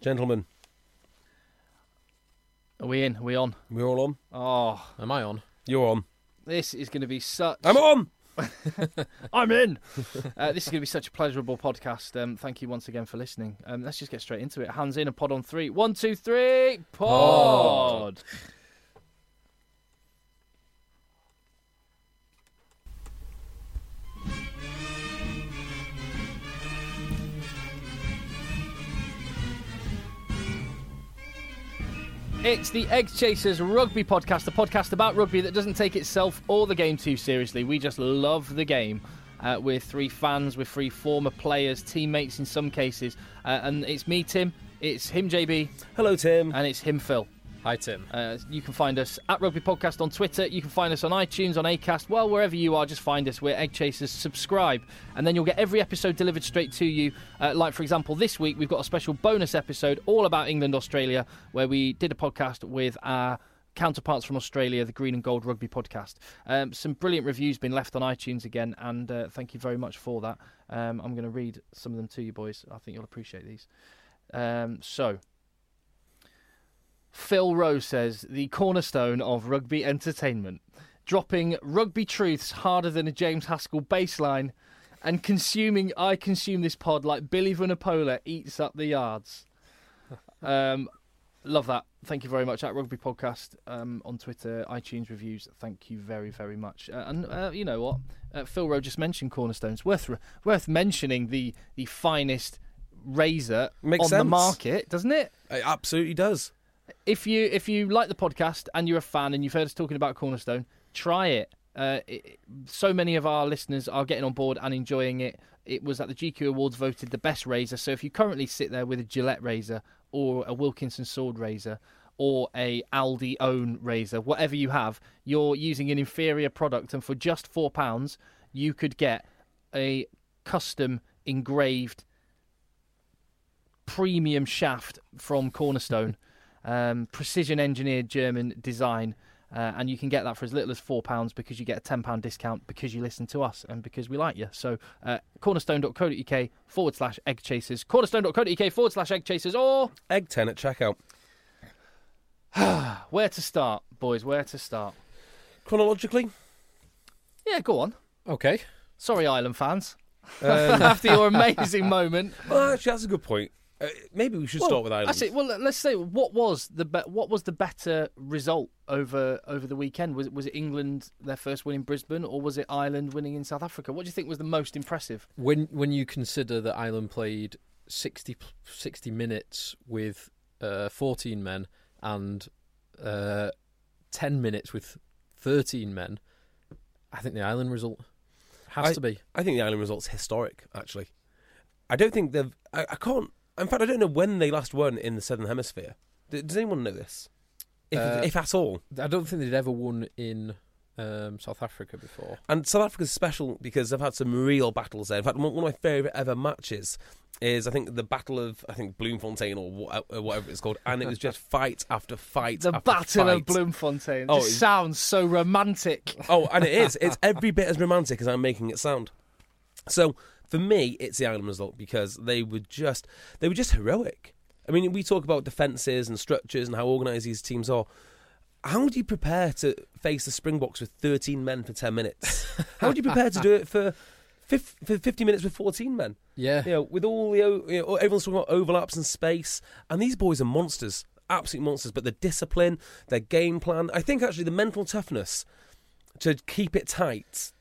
Gentlemen, Are we in? Are we on? we're all on. Oh, Am I on? You're on. this is going to be such. I'm on. I'm in. uh, this is going to be such a pleasurable podcast. Um, thank you once again for listening. Um, let's just get straight into it. Hands in a pod on three. One, two, three. Pod. It's the Egg Chasers Rugby Podcast, a podcast about rugby that doesn't take itself or the game too seriously. We just love the game. Uh, we're three fans, we're three former players, teammates in some cases. Uh, and it's me, Tim, it's him, JB, Hello, Tim. and it's him, Phil. Hi, Tim. Uh, you can find us at Rugby Podcast on Twitter. You can find us on iTunes, on Acast. Well, wherever you are, just find us. We're Egg Chasers. Subscribe, and then you'll get every episode delivered straight to you. Uh, like, for example, this week we've got a special bonus episode all about England Australia, where we did a podcast with our counterparts from Australia, the Green and Gold Rugby Podcast. Um, some brilliant reviews been left on iTunes again, and uh, thank you very much for that. Um, I'm going to read some of them to you, boys. I think you'll appreciate these. Um, so. Phil Rowe says the cornerstone of rugby entertainment, dropping rugby truths harder than a James Haskell baseline, and consuming. I consume this pod like Billy Vunipola eats up the yards. Um, love that. Thank you very much. At Rugby Podcast um, on Twitter, iTunes reviews. Thank you very very much. Uh, and uh, you know what? Uh, Phil Rowe just mentioned cornerstones. Worth worth mentioning the the finest razor Makes on the market, doesn't it? It absolutely does. If you if you like the podcast and you're a fan and you've heard us talking about Cornerstone, try it. Uh, it. So many of our listeners are getting on board and enjoying it. It was at the GQ Awards voted the best razor. So if you currently sit there with a Gillette razor or a Wilkinson sword razor or a Aldi own razor, whatever you have, you're using an inferior product, and for just four pounds, you could get a custom engraved premium shaft from Cornerstone, um, precision engineered German design. Uh, and you can get that for as little as four pounds because you get a ten pound discount because you listen to us and because we like you. So uh, cornerstone.co.uk forward slash egg chasers, cornerstone.co.uk forward slash egg chasers, or Egg 10 at checkout. where to start, boys? Where to start? Chronologically, Yeah, go on. Okay. Sorry, Ireland fans. um, After your amazing moment, well, actually, that's a good point. Uh, maybe we should start with Ireland. That's it. Well, let's say what was the be- what was the better result over over the weekend? Was it was it England their first win in Brisbane, or was it Ireland winning in South Africa? What do you think was the most impressive? When when you consider that Ireland played 60, 60 minutes with uh, 14 men and uh, 10 minutes with 13 men, I think the Ireland result has I- to be. I think the Ireland result's historic, actually. I don't think they've. I, I can't. In fact, I don't know when they last won in the Southern Hemisphere. D- Does anyone know this? If, Uh, if at all. I don't think they'd ever won in um, South Africa before. And South Africa's special because they've had some real battles there. In fact, one one of my favourite ever matches is, I think, the Battle of, I think, Bloemfontein or wha- uh, whatever it's called. And it was just fight after fight The after Battle fight. of Bloemfontein. Oh, It just it's- sounds so romantic. Oh, and it is. It's every bit as romantic as I'm making it sound. So for me, it's the Ireland result because they were just they were just heroic. I mean, we talk about defences and structures and how organised these teams are. How do you prepare to face the Springboks with 13 men for 10 minutes? How do you prepare to do it for, fif- for 50 minutes with 14 men? Yeah. You know, with all the you know, everyone's talking about overlaps and space, and these boys are monsters. absolute monsters. But the discipline, their game plan, I think actually the mental toughness to keep it tight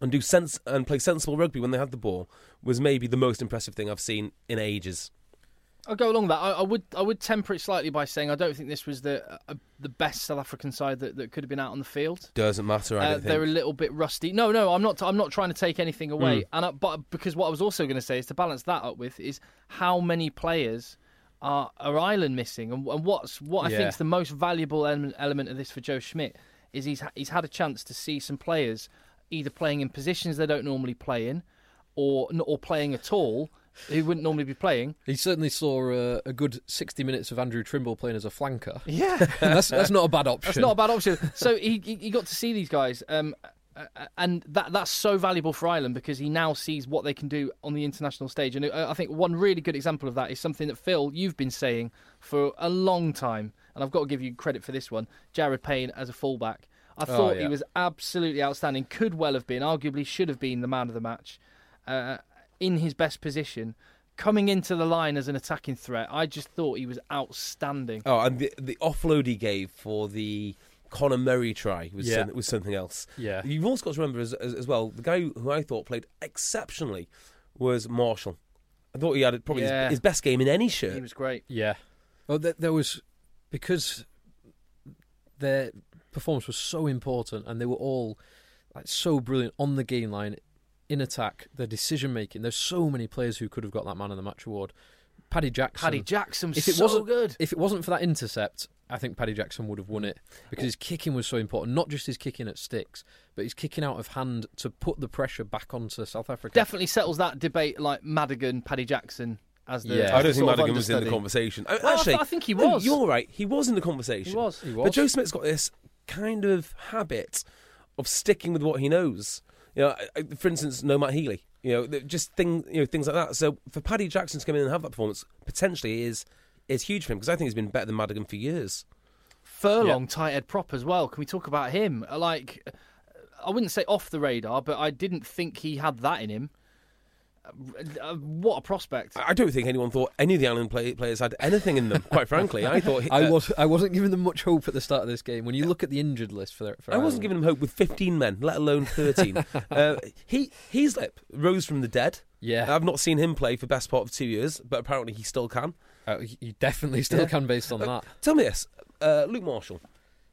and do sense and play sensible rugby when they had the ball was maybe the most impressive thing I've seen in ages. I'll go along with that. I, I would I would temper it slightly by saying I don't think this was the uh, the best South African side that, that could have been out on the field. Doesn't matter. I Uh, they're a little bit rusty. No, no, I'm not. I'm not trying to take anything away. Mm. And I, but because what I was also going to say is to balance that up with is how many players are are Ireland missing, and, and what's what I Yeah. think is the most valuable element, element of this for Joe Schmidt is he's ha- he's had a chance to see some players either playing in positions they don't normally play in, or or playing at all who wouldn't normally be playing. He certainly saw uh, a good 60 minutes of Andrew Trimble playing as a flanker. Yeah. that's, that's not a bad option. That's not a bad option. So he he he got to see these guys, um, and that that's so valuable for Ireland because he now sees what they can do on the international stage. And uh, I think one really good example of that is something that Phil you've been saying for a long time, and I've got to give you credit for this one. Jared Payne as a fullback, I Oh, thought he was absolutely outstanding. Could well have been, arguably should have been the man of the match, uh, in his best position. Coming into the line as an attacking threat, I just thought he was outstanding. Oh, and the the offload he gave for the Conor Murray try was Yeah. some- was something else. Yeah. You've also got to remember as, as, as well the guy who I thought played exceptionally was Marshall. I thought he had probably his- Yeah. his, best game in any shirt. He was great. Yeah. Well, there, there was because their performance was so important, and they were all like so brilliant on the game line, in attack, their decision making. There's so many players who could have got that man of the match award. Paddy Jackson. Paddy Jackson was If it so wasn't- good. If it wasn't for that intercept, I think Paddy Jackson would have won it because his kicking was so important. Not just his kicking at sticks, but his kicking out of hand to put the pressure back onto South Africa. Definitely settles that debate like Madigan, Paddy Jackson as the. Yeah. as I don't think Madigan was in the conversation. I- Well, I Actually, th- I think he no, was. You're right. He was in the conversation. He was. He was. But Joe Schmidt's got this kind of habit of sticking with what he knows. You know, I- I- for instance, no Matt Healy. You know, just thing, you know, things like that. So for Paddy Jackson to come in and have that performance potentially is is huge for him because I think he's been better than Madigan for years. Furlong, tight head prop as well. Can we talk about him? Like, I wouldn't say off the radar, but I didn't think he had that in him. Uh, what a prospect! I I don't think anyone thought any of the Ireland play, players had anything in them. Quite frankly, I thought he, I uh, was I wasn't giving them much hope at the start of this game. When you look at the injured list for, their, for I wasn't Ireland- giving them hope with 15 men, let alone 13. uh, he Heaslip rose from the dead. Yeah, I've not seen him play for best part of two years, but apparently he still can. uh, you definitely still Yeah. can based on Uh, that. Tell me this, uh, Luke Marshall.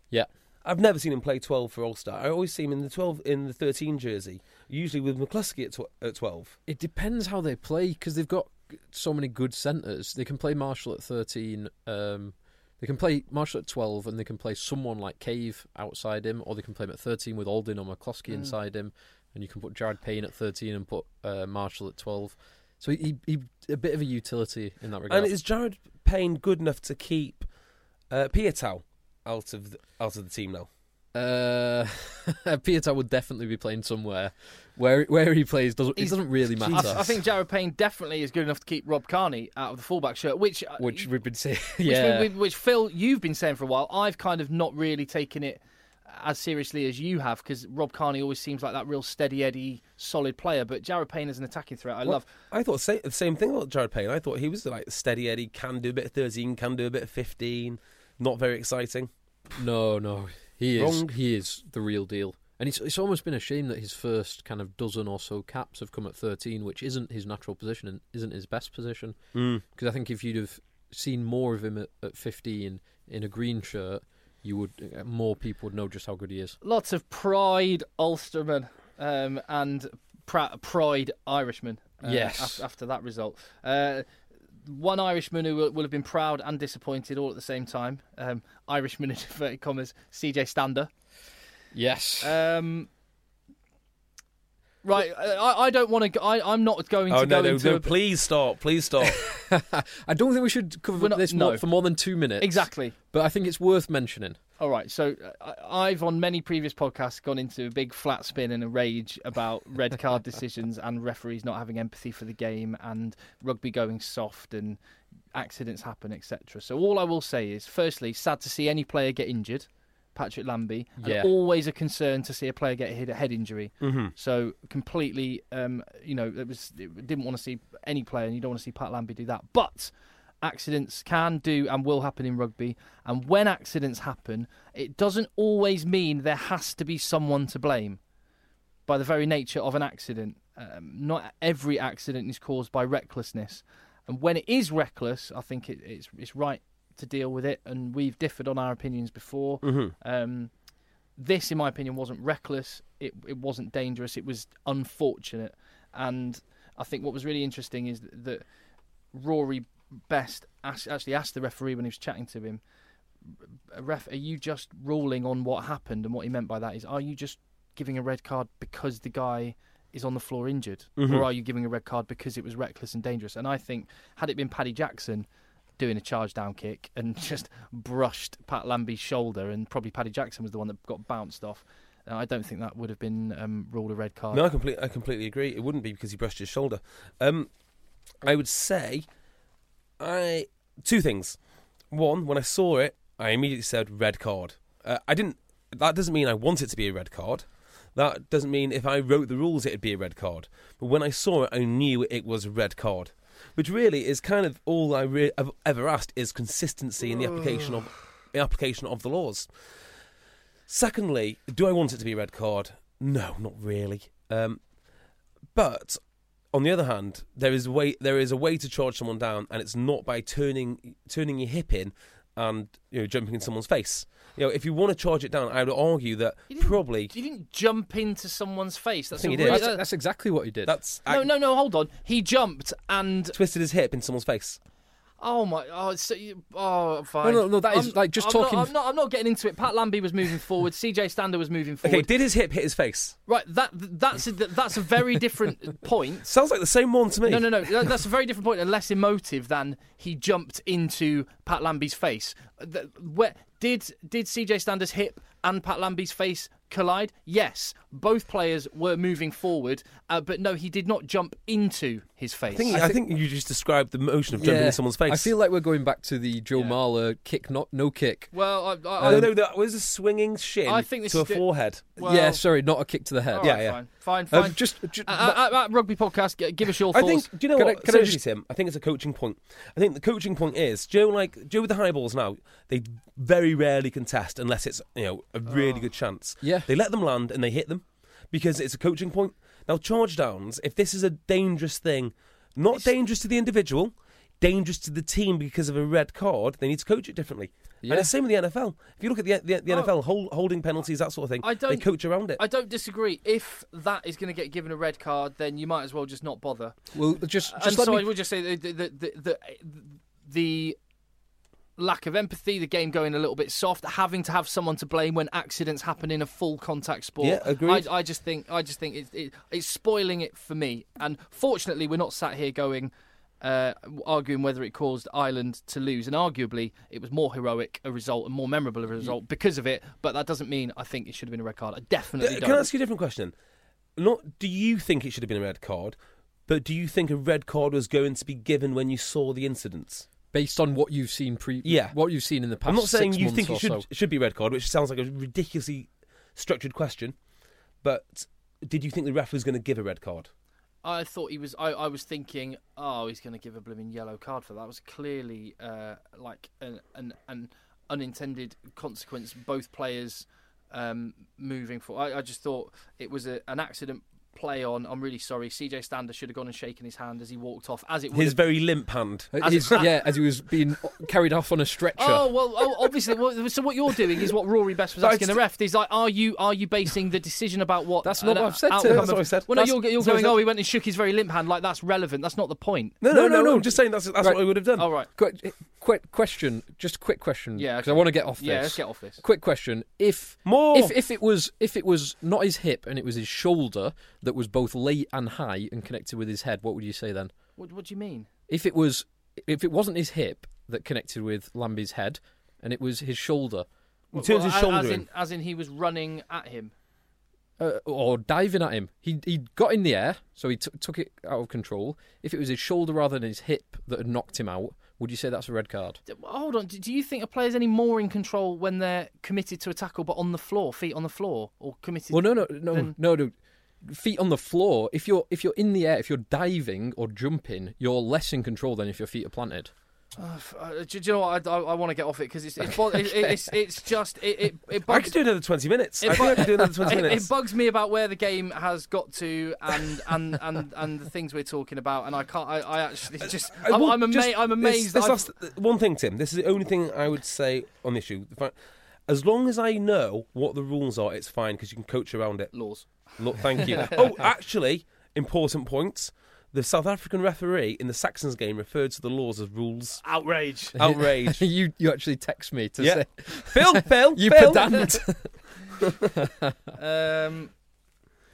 Yeah. I've never seen him play 12 for Ulster. I always see him in the 12 in the 13 jersey, usually with McCloskey at, tw- at 12. It depends how they play because they've got so many good centres. They can play Marshall at thirteen. Um, they can play Marshall at twelve, and they can play someone like Cave outside him, or they can play him at thirteen with Olding or McCloskey Mm. inside him, and you can put Jared Payne at thirteen and put uh, Marshall at twelve. So he, he a bit of a utility in that regard. And is Jared Payne good enough to keep uh, Piutau out of the, out of the team now? Uh, Piutau would definitely be playing somewhere. Where where he plays doesn't it doesn't really matter. I think Jared Payne definitely is good enough to keep Rob Kearney out of the fullback shirt, which uh, which we've been saying. Which, yeah, we- we- which Phil, you've been saying for a while. I've kind of not really taken it as seriously as you have because Rob Kearney always seems like that real steady Eddie, solid player. But Jared Payne is an attacking threat. I Well, love. I thought sa- the same thing about Jared Payne. I thought he was like steady Eddie, can do a bit of 13, can do a bit of 15. Not very exciting. No, no, he is. Wrong. He is the real deal. And it's it's almost been a shame that his first kind of dozen or so caps have come at 13, which isn't his natural position and isn't his best position. Mm. Because I think if you'd have seen more of him at, at 15 in a green shirt, you would uh, more people would know just how good he is. Lots of pride Ulsterman um, and pra- pride Irishman. uh, Yes. af- after that result. Uh, one Irishman who will, will have been proud and disappointed all at the same time. Um, Irishman in inverted commas, CJ Stander. Yes. Um, right, I, I don't want to. I, I'm not going to Oh, go no, no, into no, a- please stop. Please stop. I don't think we should cover We're not- this no. more, for more than two minutes. exactly. But I think it's worth mentioning. All right, so uh, I- I've on many previous podcasts gone into a big flat spin and a rage about red card decisions and referees not having empathy for the game and rugby going soft and accidents happen, etc. So all I will say is, firstly, sad to see any player get injured. Patrick Lambie, and Yeah. always a concern to see a player get a head, a head injury. hmm So completely, um, you know, it was it didn't want to see any player, and you don't want to see Pat Lambie do that. But accidents can do and will happen in rugby. And when accidents happen, it doesn't always mean there has to be someone to blame by the very nature of an accident. Um, not every accident is caused by recklessness. And when it is reckless, I think it, it's, it's right to deal with it. And we've differed on our opinions before. Um, this, in my opinion, wasn't reckless. It it wasn't dangerous. It was unfortunate. And I think what was really interesting is that, that Rory Best asked, actually asked the referee when he was chatting to him, "Ref, are you just ruling on what happened?" And what he meant by that is, are you just giving a red card because the guy is on the floor injured, or are you giving a red card because it was reckless and dangerous? And I think had it been Paddy Jackson doing a charge down kick and just brushed Pat Lambie's shoulder, and probably Paddy Jackson was the one that got bounced off. uh, I don't think that would have been um, ruled a red card. No, I completely, I completely agree. It wouldn't be because he brushed his shoulder. Um, I would say, I two things. One, when I saw it, I immediately said red card. Uh, I didn't. That doesn't mean I want it to be a red card. That doesn't mean if I wrote the rules it'd be a red card. But when I saw it, I knew it was a red card. Which really is kind of all I re- have ever asked is consistency in the application of the application of the laws. Secondly, do I want it to be a red card? No, not really. Um, but on the other hand, there is a way there is a way to charge someone down, and it's not by turning turning your hip in and you know jumping in someone's face. You know, if you want to charge it down, I would argue that You probably You didn't jump into someone's face. That's think he did. really- That's, that's exactly what he did. that's no, I no, no. Hold on. He jumped and twisted his hip in someone's face. Oh my, oh, it's so, you- oh, fine. no, no, that is, like, just I'm talking- Not, I'm not. I'm not getting into it. Pat Lambie was moving forward. CJ Stander was moving forward. Okay, did his hip hit his face? right. That that's a, that's a very different point. Sounds like the same one to me. No, no, no. that- That's a very different point and less emotive than he jumped into Pat Lambie's face. Where did did CJ Stander's hip and Pat Lambie's face collide? Yes, both players were moving forward, uh, but no, he did not jump into his face. I think, I, think, you just described the motion of jumping in someone's face. I feel like we're going back to the Joe Yeah. Marler kick, not no kick. well, I, I, no, I, no, that was a swinging shin I think this to a is forehead. well, yeah, sorry, not a kick to the head. all right, Yeah, yeah. fine, fine, Uh, fine. just, just Uh, uh, uh, rugby podcast, give us your I thoughts. think. Do you know Can I- what? can I just- Tim. I think it's a coaching point. I think the coaching point is Joe, like Joe with the high balls now. They very rarely contest unless it's you know a really good chance. Yeah. they let them land and they hit them because it's a coaching point. Now charge downs. If this is a dangerous thing, not dangerous to the individual, dangerous to the team because of a red card, they need to coach it differently. Yeah. And the same with the NFL. If you look at the the, the Oh. NFL hold, holding penalties, that sort of thing, I they don't- coach around it. I don't disagree. If that is going to get given a red card, then you lack of empathy, the game going a little bit soft, having to have someone to blame when accidents happen in a full contact sport. Yeah, agreed. I, I just think I just think it, it, it's spoiling it for me. And fortunately, we're not sat here going. Uh, arguing whether it caused Ireland to lose, and arguably it was more heroic a result and more memorable a result because of it. But that doesn't mean I think it should have been a red card. I definitely Uh, don't. Can I ask you a different question? Not do you think it should have been a red card, but do you think a red card was going to be given when you saw the incidents? Based on what you've seen pre, Yeah. what you've seen in the past. I'm not saying six you months think or it should so. should be red card, which sounds like a ridiculously structured question. But did you think the ref was going to give a red card? I thought he was. I, I was thinking, oh, he's going to give a blooming yellow card for that. It was clearly uh, like an, an an unintended consequence. Both players um, moving for. I, I just thought it was a, an accident play on. I'm really sorry. CJ Stander should have gone and shaken his hand as he walked off, as it would. His have- very limp hand. Uh, As his- yeah, as he was being carried off on a stretcher. Oh well, oh, obviously. well, So what you're doing is what Rory Best was No, asking the ref. He's like, are you are you basing the decision about what? That's not an what I've said to outcome him. That's of- what I said. Well, no, you're, you're that's what I going. Oh, he went and shook his very limp hand. Like that's relevant. That's not the point. No, no, no, no. I'm just saying that's that's Right. what I would have done. All right. Quick, quick question, just a quick question. Yeah, because I want to get off this. Yeah, let's get off this. Quick question: If More. if if it was if it was not his hip and it was his shoulder that was both late and high and connected with his head, what would you say then? What, what do you mean? If it was if it wasn't his hip that connected with Lambie's head and it was his shoulder He turns his as- shoulder as in. in, as in he was running at him. uh, or diving at him, he he got in the air, so he t- took it out of control. If it was his shoulder rather than his hip that had knocked him out, would you say that's a red card? Hold on. Do you think a player's any more in control when they're committed to a tackle but on the floor, feet on the floor, or committed? Well, no, no, no, then- no, no. Feet on the floor. If you're if you're in the air, if you're diving or jumping, you're less in control than if your feet are planted. Uh, do, do you know what? I, I, I want to get off it because it's it's, bo- it, it- it's it's just it it, it I could do another twenty minutes. It I I could do another twenty minutes. it bugs me about where the game has got to and and and, and the things we're talking about, and I can't. I, I actually just I I'm, will I'm, ama- just- I'm amazed. This, that last, one thing, Tim. This is the only thing I would say on the issue. The fact- As long as I know what the rules are, it's fine because you can coach around it. Laws. Look, thank you. oh, actually, important points. The South African referee in the Saxons game referred to the laws as rules. Outrage. Outrage. you you actually text me to Yeah. say Phil, Phil, you Phil. pedant. Um,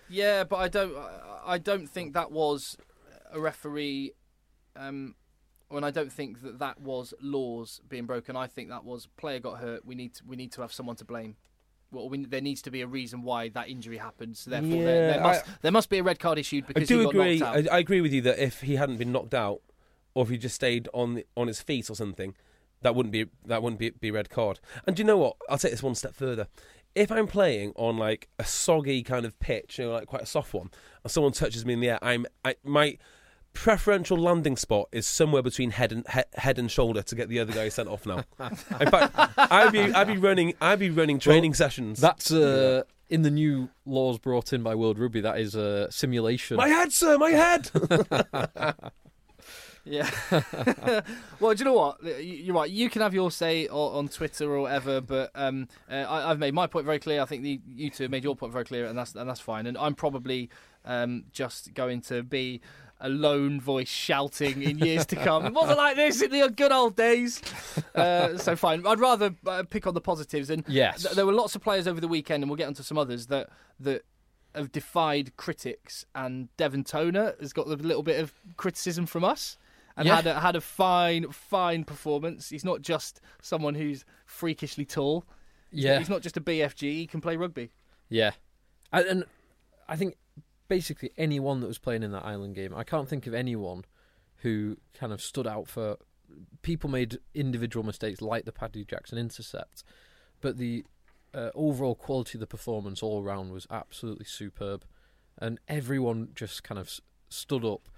yeah, but I don't. I- I don't think that was a referee. Um, and I don't think that that was laws being broken. I think that was player got hurt. We need to, we need to have someone to blame. Well, we, there needs to be a reason why that injury happened. So therefore, there, there must I- there must be a red card issued I because do he got agree. knocked I, out. I agree with you that if he hadn't been knocked out, or if he just stayed on the, on his feet or something, that wouldn't be that wouldn't be be a red card. And do you know what? I'll take this one step further. If I'm playing on like a soggy kind of pitch, you know, like quite a soft one, and someone touches me in the air, I'm I, my preferential landing spot is somewhere between head and he, head and shoulder to get the other guy sent off. Now, in fact, I'd be I'd be running I'd be running training sessions. That's uh, in the new laws brought in by World Rugby. That is a simulation. my head, sir, my head. Yeah. well, do you know what? You- You're right. You can have your say on, on Twitter or whatever, but um, uh, I, I've made my point very clear. I think the, you two have made your point very clear, and that's and that's fine. And I'm probably um, just going to be a lone voice shouting in years to come. It wasn't like this in the good old days. Uh, so fine. I'd rather uh, pick on the positives. And Yes. th- there were lots of players over the weekend, and we'll get onto some others that that have defied critics. And Devin Toner has got a little bit of criticism from us and Yeah. had a, had a fine, fine performance. He's not just someone who's freakishly tall. yeah, He's not just a BFG. He can play rugby. yeah, and, and I think basically anyone that was playing in that Ireland game, I can't think of anyone who kind of stood out for. People made individual mistakes like the Paddy Jackson intercept, but the uh, overall quality of the performance all round was absolutely superb, and everyone just kind of stood up.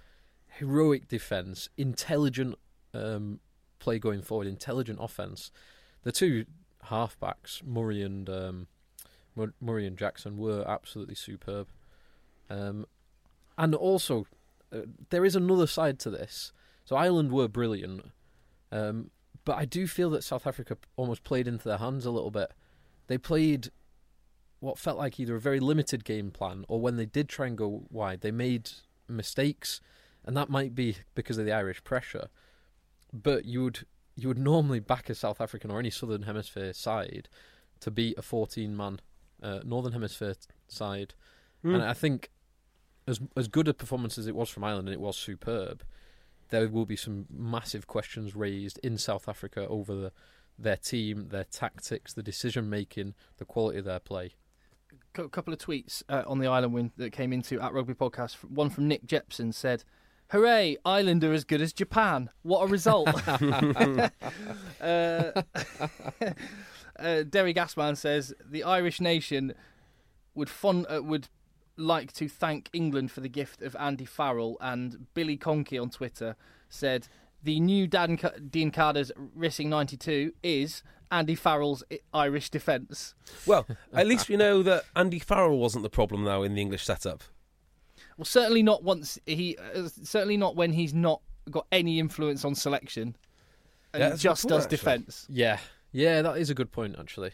Heroic defence, intelligent um, play going forward, intelligent offence. The two halfbacks, Murray and um, Murray and Jackson, were absolutely superb. Um, and also, uh, there is another side to this. So Ireland were brilliant, um, but I do feel that South Africa almost played into their hands a little bit. They played what felt like either a very limited game plan, or when they did try and go wide, they made mistakes, and that might be because of the Irish pressure. But you would you would normally back a South African or any Southern Hemisphere side to beat a 14 man uh, Northern Hemisphere side. Hmm. And I think as as good a performance as it was from Ireland, and it was superb, there will be some massive questions raised in South Africa over the, their team, their tactics, the decision making, the quality of their play. A couple of tweets uh, on the Ireland win that came into at Rugby Podcast. One from Nick Jepson said, "Hooray! Ireland are as good as Japan. What a result!" uh, uh, Derry Gasman says the Irish nation would fun uh, would like to thank England for the gift of Andy Farrell, and Billy Conkey on Twitter said the new Dan Dean Carter's Racing 92 is Andy Farrell's Irish defence. Well, at least we know that Andy Farrell wasn't the problem now in the English setup. Well, certainly not once he. Uh, certainly not when he's not got any influence on selection, and Yeah, that's a good just point, does defence. Yeah, yeah, that is a good point actually.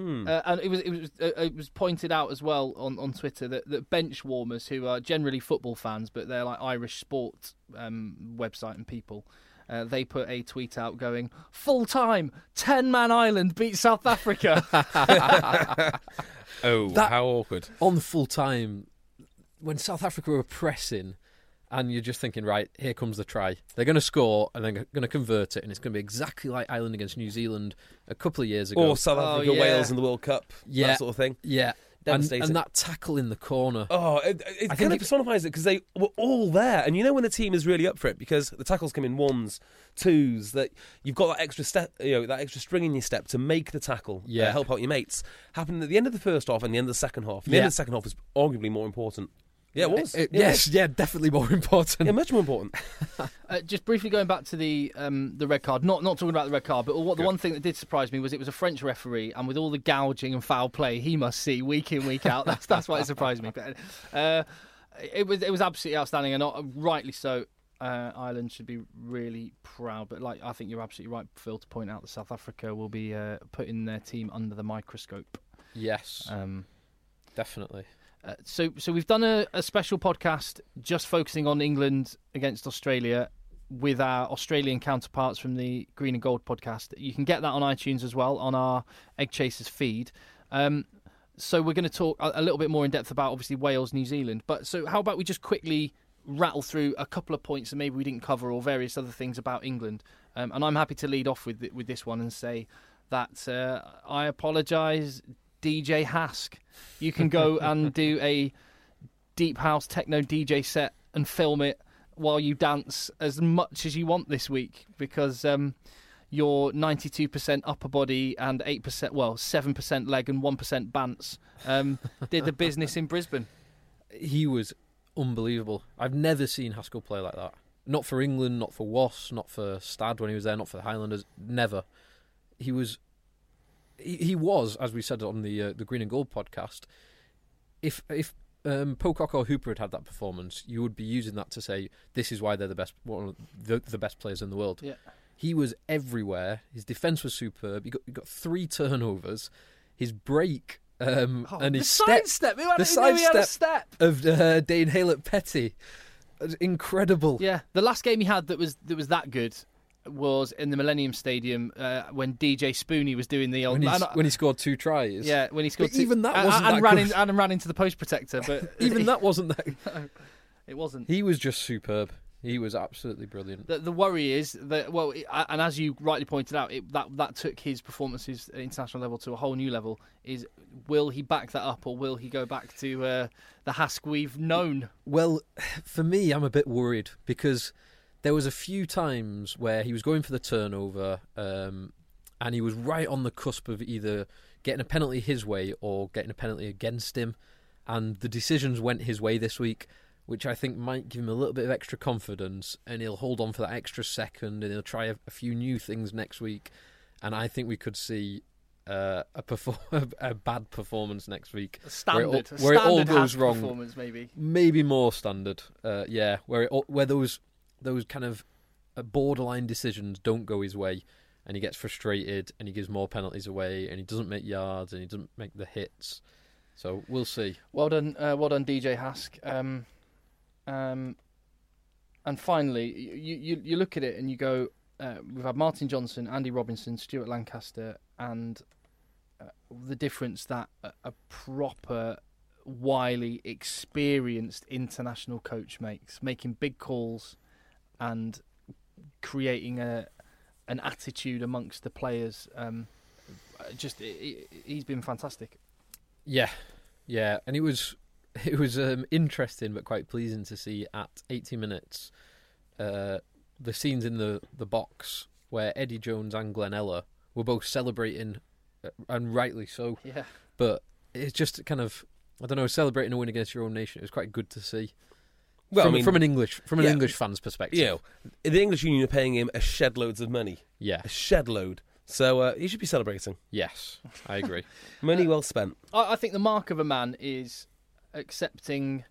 Hmm. Uh, and it was it was uh, it was pointed out as well on, on Twitter that, that bench warmers who are generally football fans, but they're like Irish sport um, website and people. Uh, they put a tweet out going full time ten man Ireland beat South Africa. oh, that- how awkward. On full time, when South Africa were pressing, and you're just thinking, right, here comes the try. They're going to score and they're going to convert it, and it's going to be exactly like Ireland against New Zealand a couple of years ago. Or South Oh, Africa, yeah. Wales in the World Cup. Yeah. That sort of thing. yeah, and, and that tackle in the corner. Oh, it, it I kind of it- personifies it because they were all there, and you know when the team is really up for it because the tackles come in ones, twos. That you've got that extra step, you know, that extra string in your step to make the tackle, Yeah. uh, help out your mates. Happened at the end of the first half and the end of the second half. The end of the second half was arguably more important. Yeah, it was. Yeah. Yes, yeah, definitely more important. Yeah, much more important. Uh, just briefly going back to the um, the red card, not not talking about the red card, but what, the one thing that did surprise me was it was a French referee, and with all the gouging and foul play he must see week in week out, that's that's why it surprised me. But uh, it was it was absolutely outstanding, and uh, rightly so. Uh, Ireland should be really proud, but like I think you're absolutely right, Phil, to point out that South Africa will be uh, putting their team under the microscope. Yes, Um, definitely. Uh, so, so we've done a, a special podcast just focusing on England against Australia with our Australian counterparts from the Green and Gold podcast. You can get that on iTunes as well on our Egg Chasers feed. Um, so we're going to talk a, a little bit more in depth about obviously Wales, New Zealand. But so how about we just quickly rattle through a couple of points that maybe we didn't cover or various other things about England. Um, and I'm happy to lead off with with this one and say that uh, I apologise, DJ Hask. You can go and do a deep house techno DJ set and film it while you dance as much as you want this week because um, your 92% upper body and 8%, well, 7% leg and 1% bants um, did the business in Brisbane. He was unbelievable. I've never seen Haskell play like that. Not for England, not for Wasps, not for Stade when he was there, not for the Highlanders. Never. He was. He, he was, as we said on the uh, the Green and Gold podcast. If if um, Pocock or Hooper had had that performance, you would be using that to say this is why they're the best, one the, the best players in the world. Yeah. He was everywhere. His defense was superb. He got, he got three turnovers. His break um, and his step, step. the sidestep step. of uh, Dane Haylett-Petty. Incredible. Yeah, the last game he had that was that was that good was in the Millennium Stadium uh, when DJ Spoonie was doing the old. When, he, and- when he scored two tries. yeah, when he scored. But two- even that and- wasn't and, that ran in, and ran into the post protector, but Even that wasn't that. it wasn't. He was just superb. He was absolutely brilliant. The, the worry is that well, it- and as you rightly pointed out, it, that that took his performances at international level to a whole new level. Is will he back that up, or will he go back to uh, the Hask we've known? Well, for me, I'm a bit worried because there was a few times where he was going for the turnover, um, and he was right on the cusp of either getting a penalty his way or getting a penalty against him, and the decisions went his way this week, which I think might give him a little bit of extra confidence, and he'll hold on for that extra second, and he'll try a, a few new things next week, and I think we could see. Uh, a, perform- a bad performance next week, standard, where it, all- where it all goes wrong maybe. maybe more standard. Uh, yeah, where it, where those those kind of uh, borderline decisions don't go his way, and he gets frustrated, and he gives more penalties away, and he doesn't make yards, and he doesn't make the hits. So we'll see. Well done, uh, well done, DJ Hask. Um, um, and finally, you, you you look at it and you go, uh, we've had Martin Johnson, Andy Robinson, Stuart Lancaster, and uh, the difference that a, a proper, wily, experienced international coach makes, making big calls, and creating a an attitude amongst the players. Um, just he- he- he's been fantastic. Yeah, yeah, and it was it was um, interesting but quite pleasing to see at 80 minutes uh, the scenes in the the box where Eddie Jones and Glen Ella were both celebrating, uh, and rightly so. Yeah. But it's just kind of I don't know celebrating a win against your own nation. It was quite good to see. Well, from, I mean, from an English from an yeah. English fan's perspective. you know, the English Union are paying him a shed loads of money, Yeah. a shed load. So uh, he should be celebrating. Yes, I agree. Money well spent. I, I think the mark of a man is accepting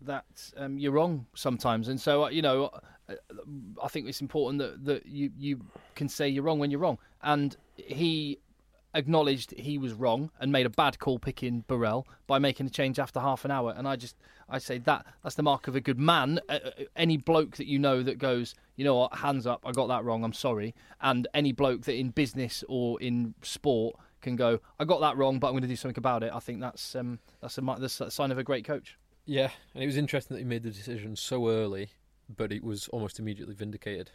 that um, you're wrong sometimes, and so uh, you know, uh, I think it's important that that you you can say you're wrong when you're wrong, and he acknowledged he was wrong and made a bad call picking Burrell by making a change after half an hour, and I just I say that that's the mark of a good man. Uh, any bloke that you know that goes, you know what, hands up, I got that wrong, I'm sorry, and any bloke that in business or in sport can go, I got that wrong, but I'm going to do something about it. I think that's um, that's a, that's a sign of a great coach. yeah, and it was interesting that he made the decision so early, but it was almost immediately vindicated.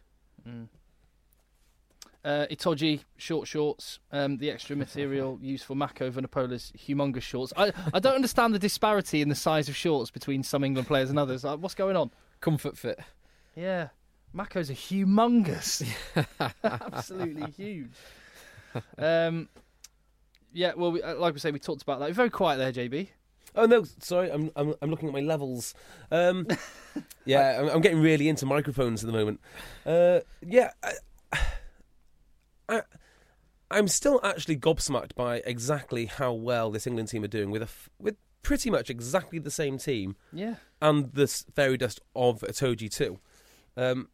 Uh, Itoje short shorts, um, the extra material used for Mako Vunipola's humongous shorts. I, I don't understand the disparity in the size of shorts between some England players and others. Like, what's going on? Comfort fit. Yeah, Mako's a humongous, absolutely huge. Um, yeah, well, we, uh, like we say, we talked about that. Very quiet there, JB. Oh no, sorry, I'm I'm, I'm looking at my levels. Um, yeah, I'm, I'm getting really into microphones at the moment. Uh, yeah, I, I, I'm still actually gobsmacked by exactly how well this England team are doing with a f- with pretty much exactly the same team Yeah. and this fairy dust of Itoje too, um,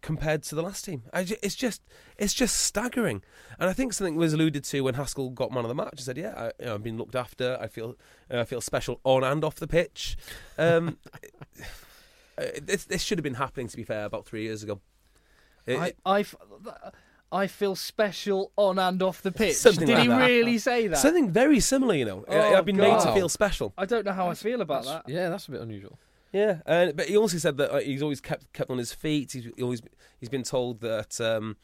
compared to the last team. Ju- it's just it's just staggering. And I think something was alluded to when Haskell got man of the match. He said, "Yeah, I, you know, I've been looked after. I feel uh, I feel special on and off the pitch." Um, uh, this, this should have been happening, to be fair, about three years ago. It- I, I, f- I feel special on and off the pitch. Something Did like he that. really say that? Something very similar, you know. Oh, I've been made to feel special. I don't know how I feel about that. Yeah, that's a bit unusual. Yeah, uh, but he also said that uh, he's always kept kept on his feet. He's he always he's been told that um,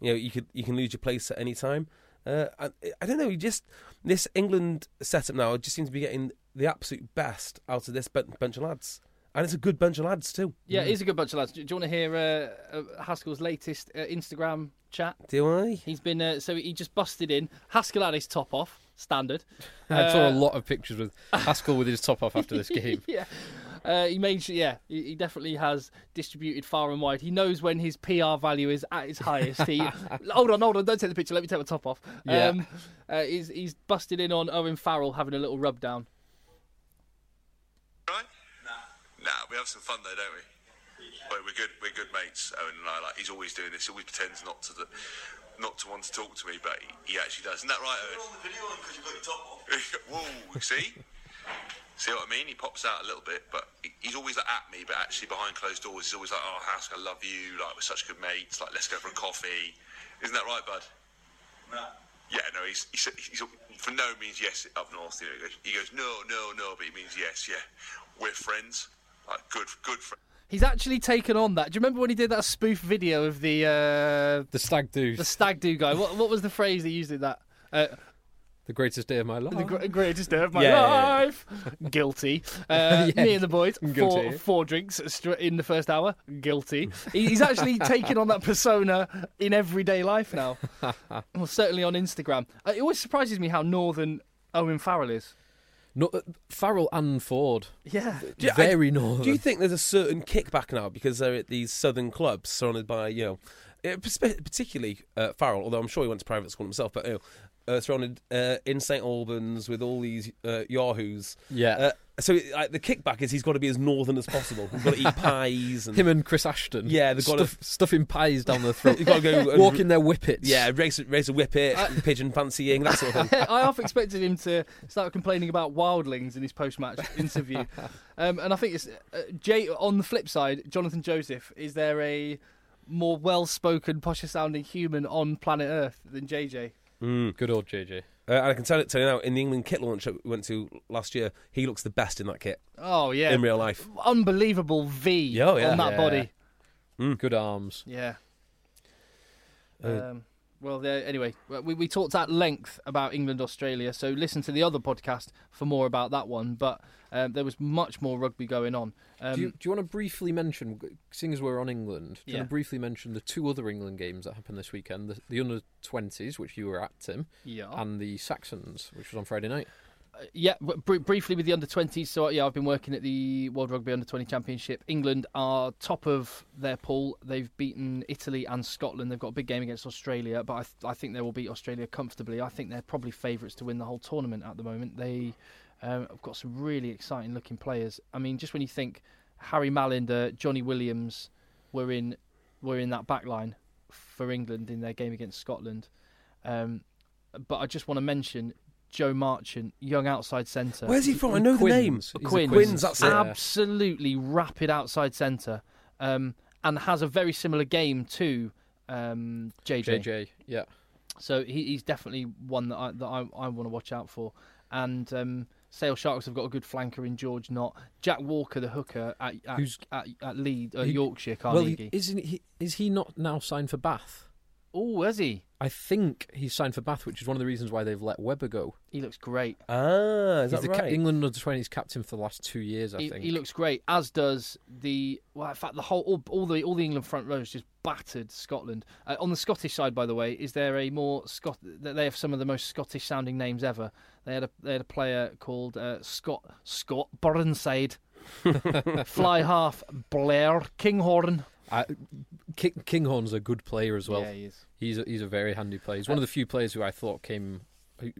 you know you could you can lose your place at any time. Uh, I, I don't know. He just this England setup now just seems to be getting the absolute best out of this bunch of lads, and it's a good bunch of lads too. Yeah, it is a good bunch of lads. Do, do you want to hear uh, uh, Haskell's latest uh, Instagram chat? Do I? He's been uh, so he just busted in. Haskell had his top off, standard. I saw a Uh, lot of pictures with Haskell with his top off after this game. yeah. Uh, he made sure, yeah, he, he definitely has distributed far and wide. He knows when his PR value is at its highest. He, hold on, hold on, don't take the picture. Let me take my top off. Yeah. Um, uh, he's, he's busted in on Owen Farrell having a little rub down. right? Nah. We have some fun though, don't we? But we're good. We're good mates. Owen and I. Like he's always doing this. He always pretends not to, not to want to talk to me, but he, he actually does. Isn't that right, Owen? on the video because you've got your top off. Whoa! See? See what I mean? He pops out a little bit, but he- he's always like, at me, but actually behind closed doors, he's always like, "Oh, Hask, I love you. Like we're such good mates. Like let's go for a coffee." Isn't that right, bud? Nah. Yeah, no, he's, he's, he's for no means yes up north. You know, he goes, he goes no, no, no, but he means yes, yeah. We're friends, like good, good friends. He's actually taken on that. Do you remember when he did that spoof video of the uh, The stag do, the stag do guy? What, what was the phrase he used in that? Uh, the greatest day of my life. the gr- greatest day of my Yeah, yeah, yeah. life. Guilty. Uh, Yeah, Me and the boys. Four, guilty. four drinks in the first hour. Guilty. He's actually taken on that persona in everyday life now. well, certainly on Instagram. Uh, It always surprises me how northern Owen Farrell is. No, uh, Farrell and Ford, Yeah. You- I- very northern. Do you think there's a certain kickback now because they're at these southern clubs surrounded by you know, uh, particularly uh, Farrell, although I'm sure he went to private school himself, but you know, uh, surrounded uh, in St Albans with all these uh, yahoos. Yeah. Uh, so uh, the kickback is he's got to be as northern as possible. He's got to eat pies and Him and Chris Ashton. Yeah, they've got stuff, stuffing pies down their throat. You've got to go and- walking their whippets. yeah, race race a whippet, pigeon fancying that sort of thing. I half expected him to start complaining about wildlings in his post-match interview, um, and I think it's uh, Jay. On the flip side, Jonathan Joseph is there a more well-spoken, posher-sounding human on planet Earth than JJ? Good old JJ. Uh, and I can tell it tell you now in the England kit launch that we went to last year, he looks the best in that kit Oh yeah, in real life. unbelievable V oh, yeah. on that Yeah. body. Good arms. Yeah. Uh, Um, well, there, anyway, we, we talked at length about England Australia, so listen to the other podcast for more about that one. But um, there was much more rugby going on. Um, do, you, do you want to briefly mention, seeing as we're on England, do you Yeah. want to briefly mention the two other England games that happened this weekend? The, the under 20s, which you were at, Tim, yeah. and the Saxons, which was on Friday night. Uh, yeah, br- br- briefly with the under 20s. So, yeah, I've been working at the World Rugby Under 20 Championship. England are top of their pool. They've beaten Italy and Scotland. They've got a big game against Australia, but I, th- I think they will beat Australia comfortably. I think they're probably favourites to win the whole tournament at the moment. They um, have got some really exciting looking players. I mean, just when you think Harry Mallinder, Johnny Williams were in were in that back line for England in their game against Scotland. Um, but I just want to mention Joe Marchant, young outside centre. Where's he from? I know the name. Quins. He's a Quins. Quins, that's it. Absolutely rapid outside centre, um, and has a very similar game to um, JJ. JJ, yeah. So he, he's definitely one that I that I, I want to watch out for. And um, Sale Sharks have got a good flanker in George Nott. Jack Walker, the hooker at at, Who's- at, at Lead, uh, Yorkshire, Well, Carnegie. he, isn't he? Is he not now signed for Bath? Oh, is he? I think he's signed for Bath, which is one of the reasons why they've let Webber go. He looks great. Ah, is He's that the ca- right? England under twenties captain for the last two years, I He, think. he looks great, as does the. Well, in fact, the whole all, all the all the England front rows just battered Scotland. Uh, on the Scottish side, by the way, is there a more Scot? They have some of the most Scottish sounding names ever. They had a they had a player called uh, Scott Scott Burnside, fly half Blair Kinghorn. I, King, Kinghorn's a good player as well. yeah, he is. He's a, he's a very handy player. He's one of the few players who I thought came who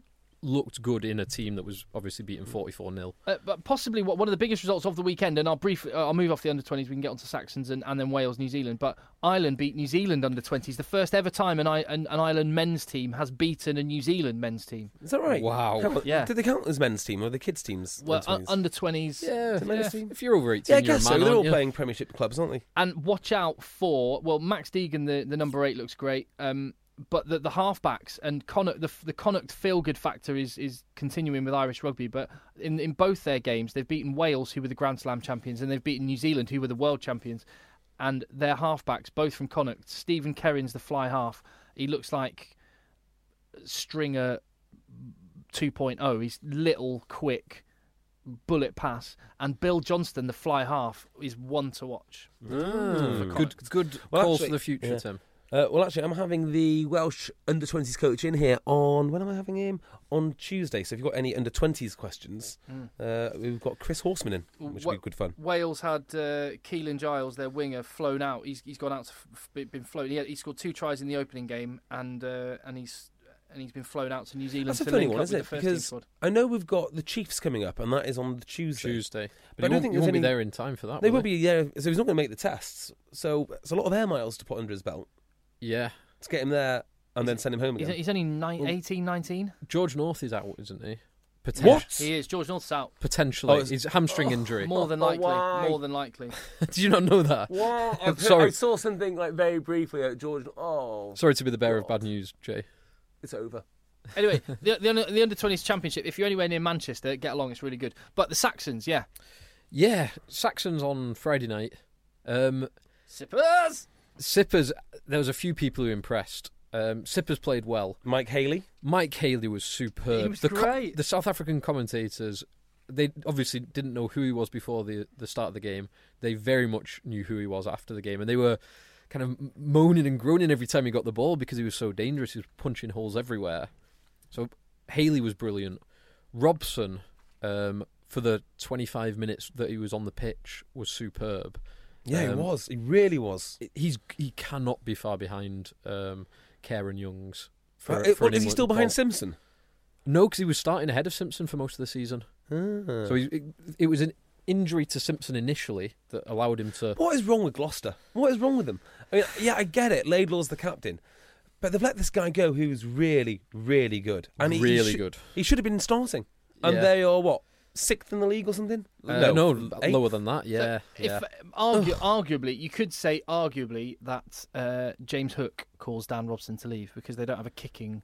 looked good in a team that was obviously beaten forty four 0 Uh, but possibly what, one of the biggest results of the weekend, and I'll brief, uh, I'll move off the under twenties. We can get onto Saxons and, and then Wales, New Zealand. But Ireland beat New Zealand under twenties, the first ever time an, I, an, an Ireland men's team has beaten a New Zealand men's team. Is that right? Wow. Come on, Yeah. Did they count as men's team or the kids' teams? Well, men's uh, teams? under twenties. Yeah, the men's team? if you're over eighteen, yeah, I you're a guess so. They're all you? playing Premiership clubs, aren't they? And watch out for well, Max Deegan, the, the number eight, looks great. Um, but the, the halfbacks and Connacht, the the Connacht feel good factor is is continuing with Irish rugby. But in in both their games, they've beaten Wales, who were the Grand Slam champions, and they've beaten New Zealand, who were the world champions. And their halfbacks, both from Connacht, Stephen Kerins the fly half. He looks like Stringer 2.0. He's little, quick, bullet pass. And Bill Johnston, the fly half, is one to watch. Mm. Good, good Well, calls actually- for the future, yeah. Tim. Uh, well, actually, I'm having the Welsh under 20s coach in here on. When am I having him? On Tuesday. So if you've got any under 20s questions, uh, we've got Chris Horsman in, which will be good fun. Wales had uh, Keelan Giles, their winger, flown out. He's he's gone out, to f- f- been flown. He, had, he scored two tries in the opening game, and uh, and he's and he's been flown out to New Zealand That's a funny one, isn't it? the first team Because. I know we've got the Chiefs coming up, and that is on the Tuesday. Tuesday, But but, I don't think he there's won't be there in time for that. They will will be, yeah. So he's not going to make the tests. So it's a lot of air miles to put under his belt Yeah, to get him there and then send him home He's, again. he's only nine, 18, 19. George North is out, isn't he? Poten- What? He is. George North's out. Potentially, Oh, it's- he's a hamstring injury. More than Oh, likely. why? More than likely. Did you not know that? What? I've- Sorry. I saw something like very briefly at George. Oh, Sorry to be the bearer of bad news, Jay. it's over. Anyway, the, the, under- the under 20s championship. If you're anywhere near Manchester, get along. It's really good. But the Saxons, yeah. Yeah, Saxons on Friday night. Um, Sippers. Sippers, there was a few people who impressed. Um, Sippers played well. Mike Haley. Mike Haley was superb. He was the, co- great. the South African commentators, they obviously didn't know who he was before the the start of the game. They very much knew who he was after the game, and they were kind of moaning and groaning every time he got the ball because he was so dangerous. He was punching holes everywhere. So Haley was brilliant. Robson, um, for the 25 minutes that he was on the pitch, was superb. Yeah, he Um, was. He really was. He's he cannot be far behind um, Care and Youngs. For, Uh, for is he still behind ball. Simpson? No, because he was starting ahead of Simpson for most of the season. Ah. So he, it, it was an injury to Simpson initially that allowed him to. What is wrong with Gloucester? What is wrong with them? I mean, yeah, I get it. Laidlaw's the captain, but they've let this guy go who's really, really good. And he, he Really good. He should have been starting. And Yeah. they are what sixth in the league or something? Uh, no, eighth? lower than that. Yeah, If yeah. argu- arguably, you could say arguably that uh, James Hook caused Dan Robson to leave because they don't have a kicking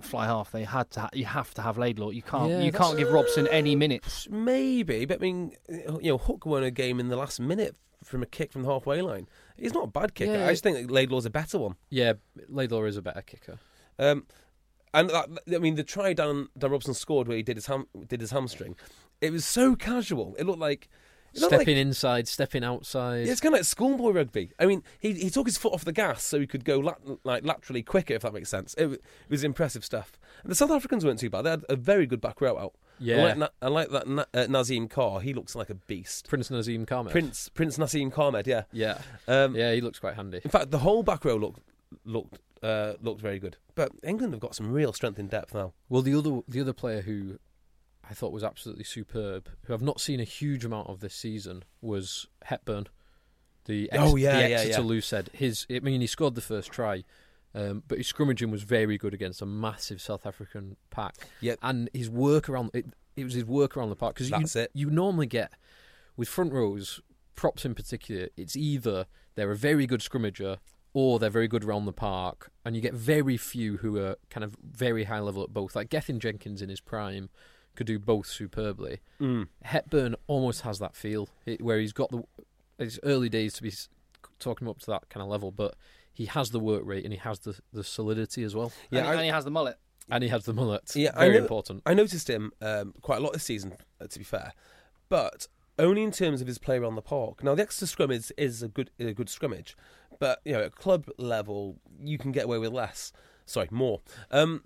fly half. They had to. Ha- you have to have Laidlaw. You can't. Yeah, you can't give Robson any minutes. Maybe, but I mean, you know, Hook won a game in the last minute from a kick from the halfway line. He's not a bad kicker. Yeah. I just think that Laidlaw's a better one. yeah, Laidlaw is a better kicker. Um, and that, I mean, the try Dan, Dan Robson scored where he did his ham, did his hamstring. It was so casual. It looked like it looked Stepping like, inside, stepping outside. Yeah, it's kind of like schoolboy rugby. I mean, he he took his foot off the gas so he could go lat- like laterally quicker, if that makes sense. It, it was impressive stuff. And the South Africans weren't too bad. They had a very good back row out. Yeah. I like, Na- I like that Na- uh, Nizaam Carr. He looks like a beast. Prince Naseem Hamed. Prince Prince Nazim Carmed, yeah. Yeah, Um, yeah, he looks quite handy. In fact, the whole back row looked looked uh, looked very good. But England have got some real strength in depth now. Well, the other the other player who I thought was absolutely superb, who I've not seen a huge amount of this season, was Hepburn. The ex- Oh, yeah, the yeah, Exeter yeah. Said his. I mean, he scored the first try, um, but his scrummaging was very good against a massive South African pack. Yep. and his work around it, it was his work around the park because you, it. you normally get with front rows props in particular. It's either they're a very good scrummager or they're very good around the park, and you get very few who are kind of very high level at both. Like Gethin Jenkins in his prime could do both superbly. Hepburn almost has that feel it, where he's got the. It's early days to be talking him up to that kind of level, but he has the work rate and he has the, the solidity as well. Yeah, and, I- and he has the mullet. And he has the mullet. Yeah, I Very know- important. I noticed him um, quite a lot this season, uh, to be fair, but only in terms of his play around the park. Now, the Exeter scrum is, is a good a good scrummage, but you know, at club level, you can get away with less. Sorry, more. Um,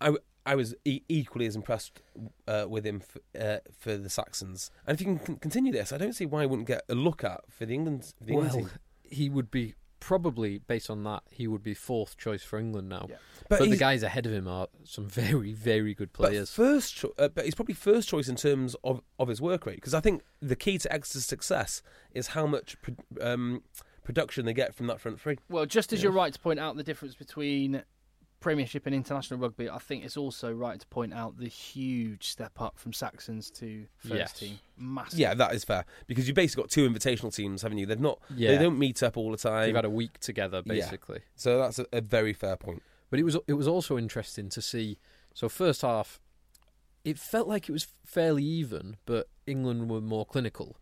I, w- I was e- equally as impressed uh, with him f- uh, for the Saxons, and if you can con- continue this, I don't see why he wouldn't get a look at for the England. For the England Well, team. he would be probably based on that. He would be fourth choice for England now. Yeah. But, the guys ahead of him are some very, very good But players. first, cho- uh, but he's probably first choice in terms of, of his work rate because I think the key to Exeter's success is how much pro- um, production they get from that front three. Well, just as you're right to point out the difference between Premiership and international rugby, I think it's also right to point out the huge step up from Saxons to first Yes. team. Massive. Yeah, that is fair because you've basically got two invitational teams, haven't you? They've not, Yeah. they don't meet up all the time. They've had a week together, Yeah. basically. so that's a, a very fair point. But it was it was also interesting to see. So first half, it felt like it was fairly even, but England were more clinical,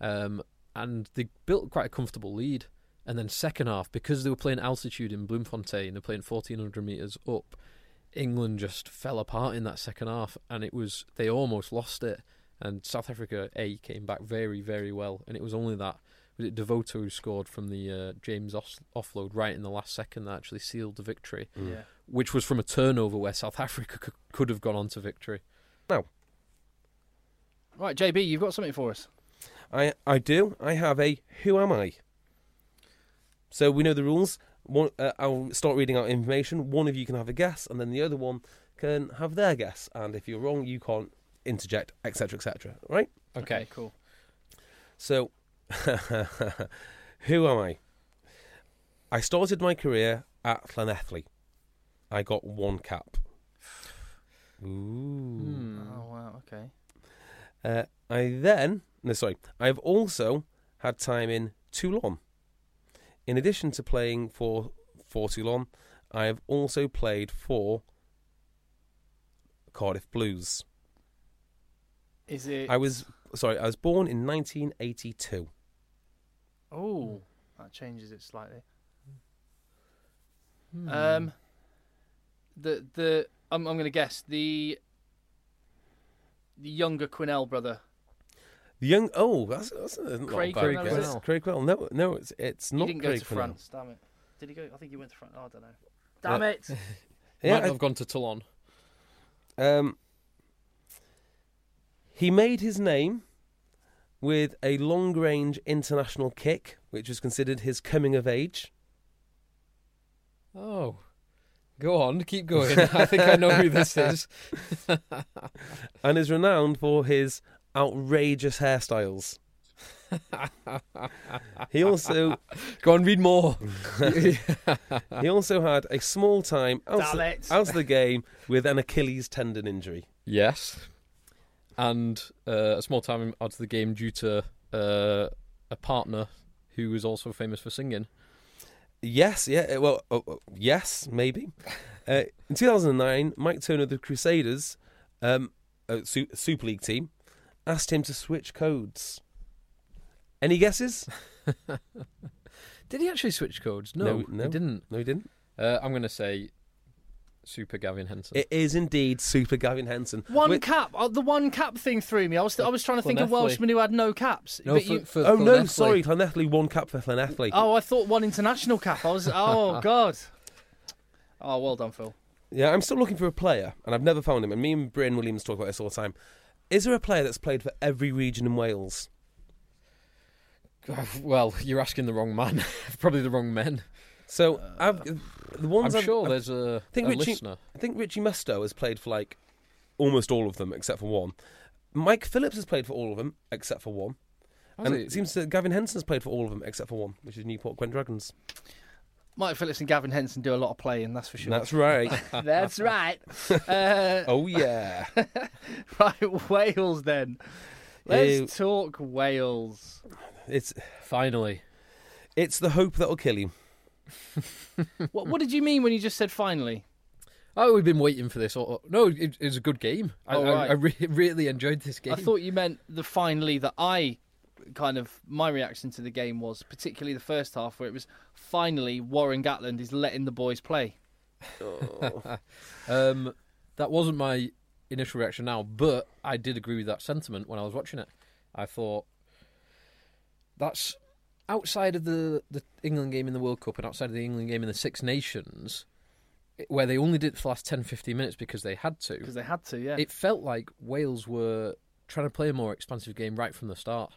um, and they built quite a comfortable lead. And then second half, because they were playing altitude in Bloemfontein, they're playing fourteen hundred meters up. England just fell apart in that second half, and it was they almost lost it. And South Africa A came back very very well, and it was only that was it Devoto who scored from the uh, James off- offload right in the last second that actually sealed the victory, Yeah. which was from a turnover where South Africa could, could have gone on to victory. Well. Right, JB, you've got something for us. I I do. I have a who am I? So we know the rules. One, uh, I'll start reading out information. One of you can have a guess, and then the other one can have their guess. And if you're wrong, you can't interject, etc., etc. Right? Okay, cool. So, who am I? I started my career at Llanelli. I got one cap. Ooh. Hmm. Oh wow, okay. Uh, I then, no, sorry, I've also had time in Toulon. In addition to playing for for Toulon, I have also played for Cardiff Blues. Is it? I was sorry, I was born in 1982. Oh, that changes it slightly. Hmm. Um, the the I'm I'm going to guess the the younger Quinnell brother. The young oh, that's, that's not Craig a bad Quinnell, guess. is? Craig Quinnell. No, no, it's it's He not. didn't go to Quinnell. France. Damn it. Did he go? I think he went to France. Oh, I don't know. Damn Uh, it. Yeah, Might I- have gone to Toulon. Um, he made his name with a long range international kick, which was considered his coming of age. Oh, go on, keep going. I think I know who this is. and is renowned for his outrageous hairstyles. he also Go on, read more. he also had a small time out, of the game with an Achilles tendon injury. yes, and uh, a small time out of the game due to uh, a partner who was also famous for singing. Yes, yeah, uh, well, uh, yes, maybe. Uh, in 2009, Mike Turner of the Crusaders, um, Super League team, asked him to switch codes. Any guesses? Did he actually switch codes? No, No, no. he didn't. No, he didn't. Uh, I'm going to say Super Gavin Henson. It is indeed Super Gavin Henson. One With- cap. Oh, the one cap thing threw me. I was I was trying to think of Llanelli. Welshmen who had no caps. no, but for, you, for oh no, Llanelli. sorry, Llanelli one cap for Llanelli. oh, I thought one international cap. I was. Oh God. Oh, well done, Phil. Yeah, I'm still looking for a player, and I've never found him. And me and Brian Williams talk about this all the time. Is there a player that's played for every region in Wales? Well, you're asking the wrong man. Probably the wrong men. So I've, uh, the ones I'm I've- sure I've- there's a, think a Richie- listener. I think Richie Musto has played for like almost all of them except for one. Mike Phillips has played for all of them except for one. And he? it seems that Gavin Henson's played for all of them except for one, which is Newport Gwent Dragons. Mike Phillips and Gavin Henson do a lot of playing, that's for sure. That's right. That's right. Uh, oh yeah. right, Wales then. Let's Ew. talk Wales. It's Finally. it's the hope that'll kill you. What, what did you mean when you just said finally? Oh, we've been waiting for this. Oh, no, it, it was a good game. I, Oh, I, right. I re- really enjoyed this game. I thought you meant the finally that I kind of my reaction to the game was, particularly the first half, where it was finally Warren Gatland is letting the boys play. Um, that wasn't my initial reaction now, but I did agree with that sentiment when I was watching it. I thought that's outside of the, the England game in the World Cup and outside of the England game in the Six Nations, where they only did it for the last 10 15 minutes because they had to. Because they had to, yeah. It felt like Wales were trying to play a more expansive game right from the start.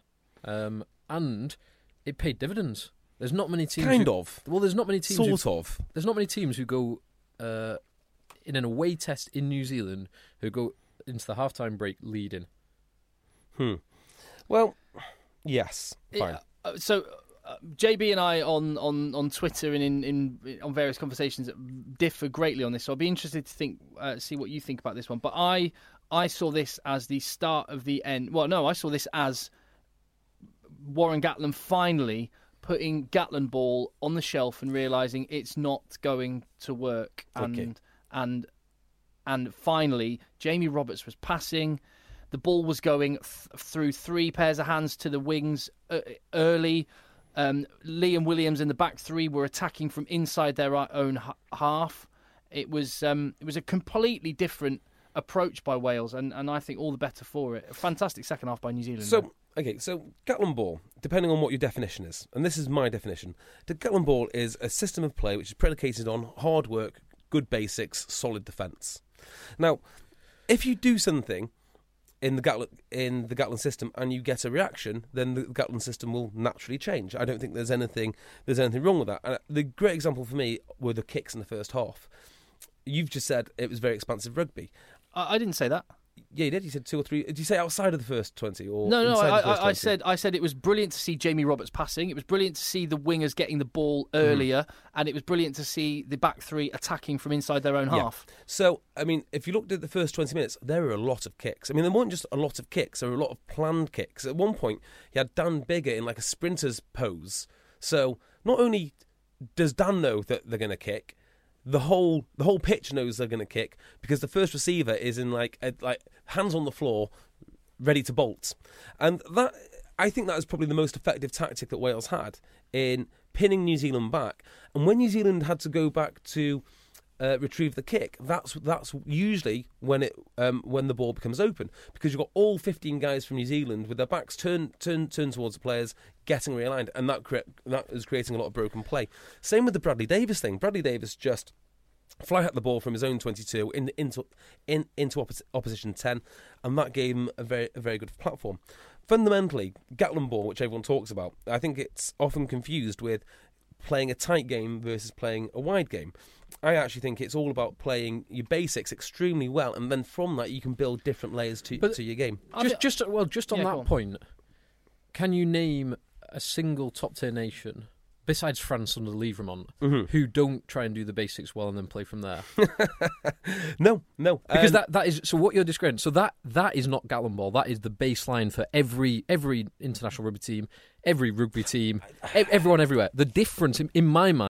Um, and it paid dividends. There's not many teams. Kind who- of. Well, there's not many teams. who- Sort of. there's not many teams who go uh, in an away test in New Zealand who go into the halftime break leading. Hmm. Well, yes. Fine. Yeah, uh, so uh, JB and I on, on, on Twitter and in, in on various conversations differ greatly on this. So I'll be interested to think uh, see what you think about this one. But I I saw this as the start of the end. Well, no, I saw this as Warren Gatland finally putting Gatland ball on the shelf and realizing it's not going to work. And Okay. and and finally, Jamie Roberts was passing. The ball was going th- through three pairs of hands to the wings uh, early. Um, Liam Williams in the back three were attacking from inside their own h- half. It was um, it was a completely different approach by Wales, and, and I think all the better for it. A fantastic second half by New Zealand. So, okay, so Gatland ball, depending on what your definition is, and this is my definition, the Gatland ball is a system of play which is predicated on hard work, good basics, solid defence. Now, if you do something in the Gatland in the Gatland system and you get a reaction, then the Gatland system will naturally change. I don't think there's anything there's anything wrong with that. And the great example for me were the kicks in the first half. You've just said it was very expansive rugby. I, I didn't say that. Yeah, you did. You said two or three. Did you say outside of the first twenty or No, no, I, I, I said I said it was brilliant to see Jamie Roberts passing. It was brilliant to see the wingers getting the ball Mm-hmm. earlier, and it was brilliant to see the back three attacking from inside their own Yeah. half. So, I mean, if you looked at the first 20 minutes, there were a lot of kicks. I mean, there weren't just a lot of kicks, there were a lot of planned kicks. At one point, he had Dan Biggar in like a sprinter's pose. So, not only does Dan know that they're going to kick, the whole the whole pitch knows they're going to kick because the first receiver is in like a, like hands on the floor, ready to bolt, and that I think that is probably the most effective tactic that Wales had in pinning New Zealand back. And when New Zealand had to go back to uh, retrieve the kick, that's that's usually when it um, when the ball becomes open because you've got all 15 guys from New Zealand with their backs turned turned towards the players, getting realigned, and that cre- that is creating a lot of broken play. Same with the Bradley Davies thing. Bradley Davies just fly at the ball from his own 22 in, into in, into oppos- opposition 10, and that gave him a very a very good platform. Fundamentally, Gatland ball, which everyone talks about, I think it's often confused with playing a tight game versus playing a wide game. I actually think it's all about playing your basics extremely well, and then from that you can build different layers to, But- to your game. I Just, mean- just well, just on Yeah, that on. point, can you name a single top tier nation besides France under Lièvremont Mhm. who don't try and do the basics well and then play from there? No, no, Because um, that that is so what you're describing. So that that is not Gatland ball. That is the baseline for every every international rugby team, every rugby team, e- everyone everywhere. The difference in, in my mind.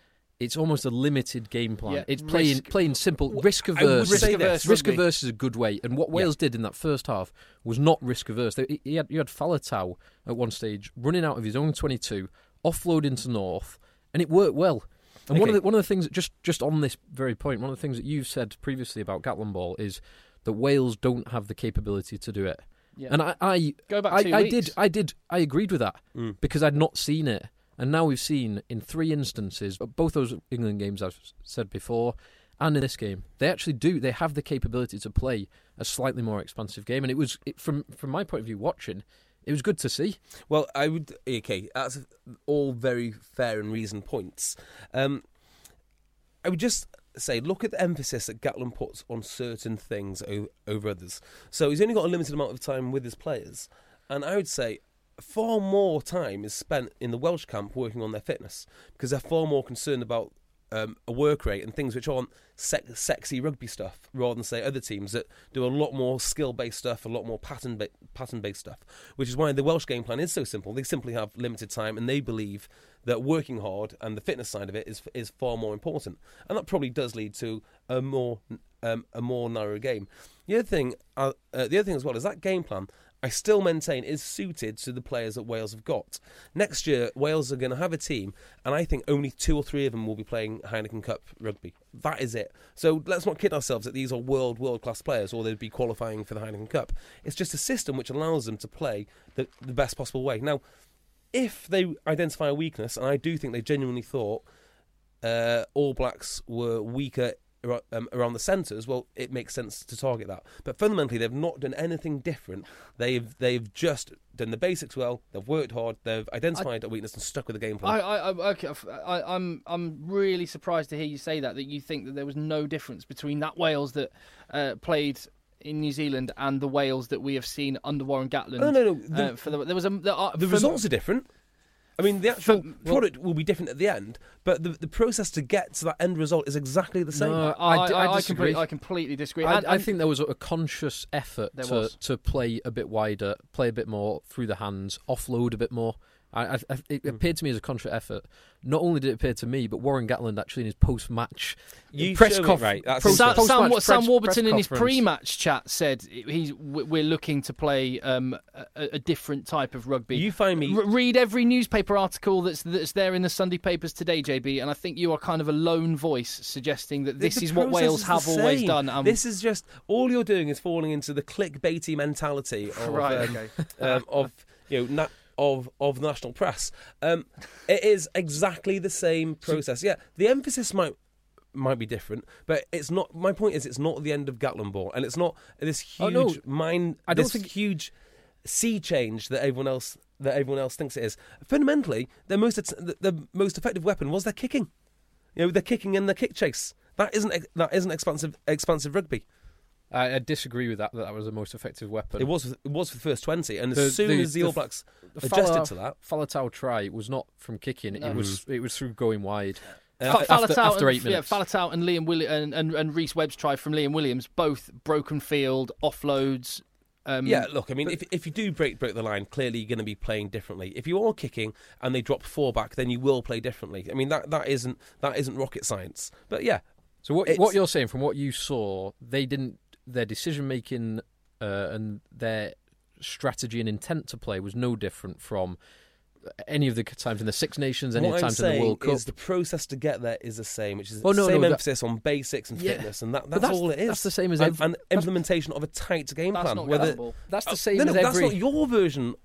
it's almost a limited game plan. Yeah, it's playing risk- playing simple, risk averse. Risk averse. Risk averse is a good way, and what Wales did in that first half was not risk averse. They, he had you had Faletau at one stage running out of his own twenty-two, offloading to North, and it worked well. And one of the one of the things that just just on this very point, one of the things that you've said previously about Gatland ball is that Wales don't have the capability to do it. Yeah. And I, I Go back I, two I did, I did, I agreed with that Mm. because I'd not seen it, and now we've seen in three instances, both those England games I've said before, and in this game, they actually do. They have the capability to play a slightly more expansive game, and it was it, from from my point of view, watching, it was good to see. Well, I would. Okay, that's all very fair and reasoned points. Um, I would just say, look at the emphasis that Gatland puts on certain things over others. So he's only got a limited amount of time with his players, and I would say far more time is spent in the Welsh camp working on their fitness because they're far more concerned about um, a work rate and things which aren't sec- sexy rugby stuff, rather than say other teams that do a lot more skill-based stuff, a lot more pattern ba- pattern-based stuff. Which is why the Welsh game plan is so simple. They simply have limited time, and they believe that working hard and the fitness side of it is is far more important, and that probably does lead to a more um, a more narrow game. The other thing, uh, uh, the other thing as well is that game plan. I still maintain is suited to the players that Wales have got. Next year, Wales are going to have a team, and I think only two or three of them will be playing Heineken Cup rugby. That is it. So let's not kid ourselves that these are world, world class players or they'd be qualifying for the Heineken Cup. It's just a system which allows them to play the, the best possible way. Now, if they identify a weakness, and I do think they genuinely thought uh, All Blacks were weaker um, around the centres, well, it makes sense to target that. But fundamentally, they've not done anything different. They've they've just done the basics well. They've worked hard. They've identified a weakness and stuck with the game plan. I, I, I, okay, I, I'm, I'm really surprised to hear you say that. That you think that there was no difference between that Wales that uh, played in New Zealand and the Wales that we have seen under Warren Gatland. no, no, no. The, uh, for the, there was a the, uh, the results are different. I mean, the actual For- well- product will be different at the end, but the, the process to get to that end result is exactly the same. No, I, I d- I I, disagree. completely, I completely disagree. I, And- I think there was a conscious effort to, was. to play a bit wider, play a bit more through the hands, offload a bit more. I, I, I, it Hmm. appeared to me as a conscious effort. Not only did it appear to me, but Warren Gatland actually in his post-match You press conference, right, that's pro- Sam. Sam, post-match Sam press- Warburton press in his pre-match chat said he's we're looking to play um, a, a different type of rugby. You find me. R- read every newspaper article that's that's there in the Sunday papers today, JB, and I think you are kind of a lone voice suggesting that this The is what Wales is have the always done. Um, this is just all you're doing is falling into the clickbaity mentality of Right, um, okay. um, of you know na- of of the national press. Um, it is exactly the same process. Yeah, the emphasis might might be different, but it's not. My point is, it's not the end of Gatland ball, and it's not this huge Oh, no. mind. I don't this think- huge sea change that everyone else that everyone else thinks it is. Fundamentally, their most the, the most effective weapon was their kicking. You know, their kicking and their kick chase. That isn't that isn't expansive expansive rugby. I, I disagree with that. That that was the most effective weapon. It was it was for the first twenty, and The- as soon the- as the, the All Blacks The adjusted Falau- to that, Faletau try was not from kicking. No. It was it was through going wide. uh, Fa- after- Faletau after and, minutes. Yeah, Faletau and Liam Willi- and, and, and Rhys Webb's try from Liam Williams, both broken field, offloads. Um, yeah, look, I mean, if if you do break break the line, clearly you're going to be playing differently. If you are kicking and they drop four back, then you will play differently. I mean, that that isn't that isn't rocket science. But yeah, So what It's- what you're saying from what you saw, they didn't their decision making uh, and their strategy and intent to play was no different from any of the times in the Six Nations, any what I'm times in the saying World Cup. is the process to get there is the same, which is Oh, no, the same no, that- emphasis on basics and Yeah. fitness, and that, that's, that's- all it is. that's the same as and, ev- and implementation of a tight game That's plan. not whether That's the same. Uh, same no, no, as that's every. not your version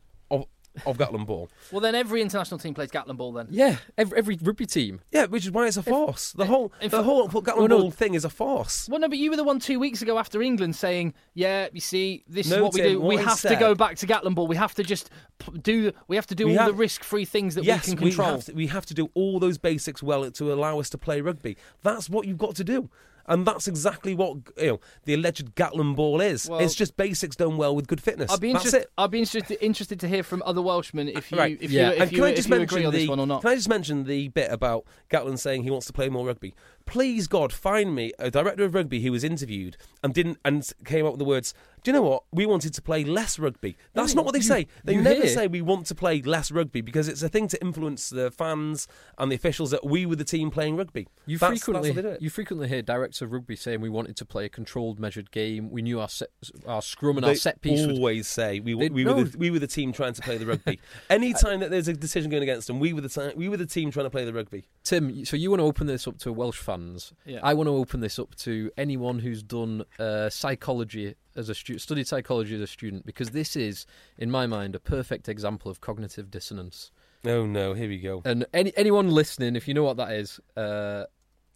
of of Gatland ball. Well, then every international team plays Gatland ball. Then Yeah, every, every rugby team. Yeah, which is why it's a farce. The whole if- the whole Gatland Oh, no. ball thing is a farce. Well, no, but you were the one two weeks ago after England saying, "Yeah, you see, this is No, what we do. what we I have to go back to Gatland ball. We have to just p- do. We have to do We all the risk-free things that yes, we can control." have, to, we have to do all those basics well to allow us to play rugby. That's what you've got to do. And that's exactly what you know the alleged Gatland ball is. Well- it's just basics done well with good fitness. I'd be interested. I'd be interested interested to hear from other Welshmen if you Right. if Yeah. you if and you, can I if just you mention the, this one or not. Can I just mention the bit about Gatland saying he wants to play more rugby? Please God, find me a director of rugby who was interviewed and didn't and came up with the words. Do you know what? We wanted to play less rugby. That's not what they you- say. They never hear- say we want to play less rugby because it's a thing to influence the fans and the officials that we were the team playing rugby. You That's- frequently that's what they do you frequently hear directors of rugby saying we wanted to play a controlled, measured game. We knew our set, our scrum and They our set piece. would- always say we, we no. were the, we were the team trying to play the rugby. Any time that there's a decision going against them, we were the time, we were the team trying to play the rugby. Tim, so you want to open this up to a Welsh fan? Fans. Yeah. I want to open this up to anyone who's done uh, psychology as a student, studied psychology as a student, because this is, in my mind, a perfect example of cognitive dissonance. Oh no, here we go. And any anyone listening, if you know what that is, uh,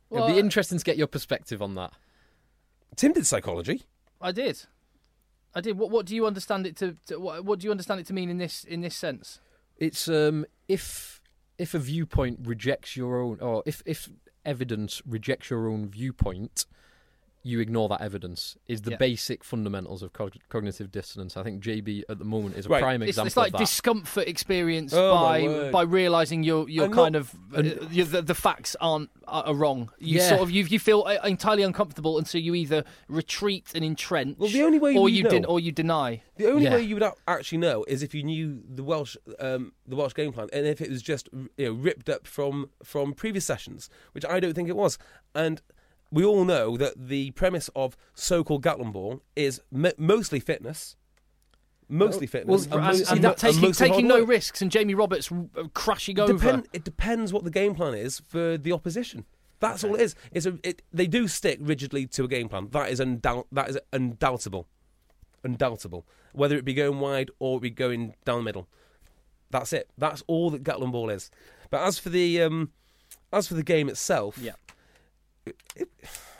Well, it'd be interesting to get your perspective on that. Tim did psychology. I did. I did. What What do you understand it to? to what, what do you understand it to mean in this in this sense? It's um, if if a viewpoint rejects your own, or if if evidence rejects your own viewpoint, you ignore that evidence. Is the Yeah. basic fundamentals of cog- cognitive dissonance. I think JB at the moment is a Right. prime It's, example it's like of that. discomfort experienced Oh, by by realizing you're you're I'm kind not- of uh, you the, the facts aren't are, are wrong. You Yeah. sort of you you feel uh, entirely uncomfortable, and so you either retreat and entrench, Well, the only way or you know- den- or you deny. The only Yeah. way you would actually know is if you knew the Welsh, um, the Welsh game plan, and if it was just you know ripped up from from previous sessions, which I don't think it was. And we all know that the premise of so-called Gatland ball is m- mostly fitness, mostly fitness, well, and, And, and and that taking taking no work. risks, and Jamie Roberts crashing over. Depend, it depends what the game plan is for the opposition. That's all it is. It's a, it, they do stick rigidly to a game plan. That is undoubt, that is undoubtable, undoubtable. Whether it be going wide or it be going down the middle, that's it. That's all that Gatland ball is. But as for the um, as for the game itself, Yeah. It,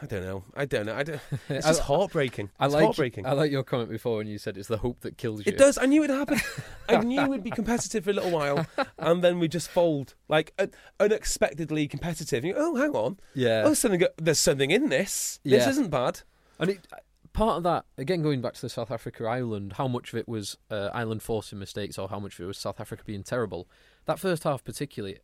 I don't know. I don't know. I don't. It's I- just heartbreaking. I it's like heartbreaking. I like your comment before when you said it's the hope that kills you. It does. I knew it happened. I knew we'd be competitive for a little while, and then we just fold like un- unexpectedly competitive. You go, oh, hang on. Yeah. Oh, something. There's something in this. This isn't bad. And it, part of that, again, going back to the South Africa Ireland, how much of it was uh, Ireland forcing mistakes or how much of it was South Africa being terrible? That first half, particularly,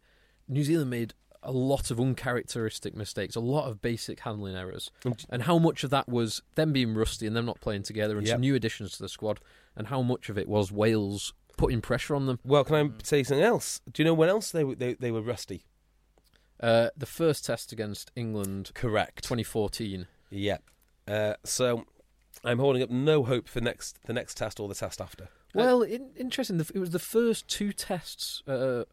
New Zealand made a lot of uncharacteristic mistakes, a lot of basic handling errors. And- how much of that was them being rusty and them not playing together and Yep. some new additions to the squad, and how much of it was Wales putting pressure on them? Well, can I say something else? Do you know when else they were they, they were rusty? Uh, the first test against England, Correct. 2014. Yeah. Uh, so I'm holding up no hope for next the next test or the test after. Well, in, interesting. It was the first two tests. Uh,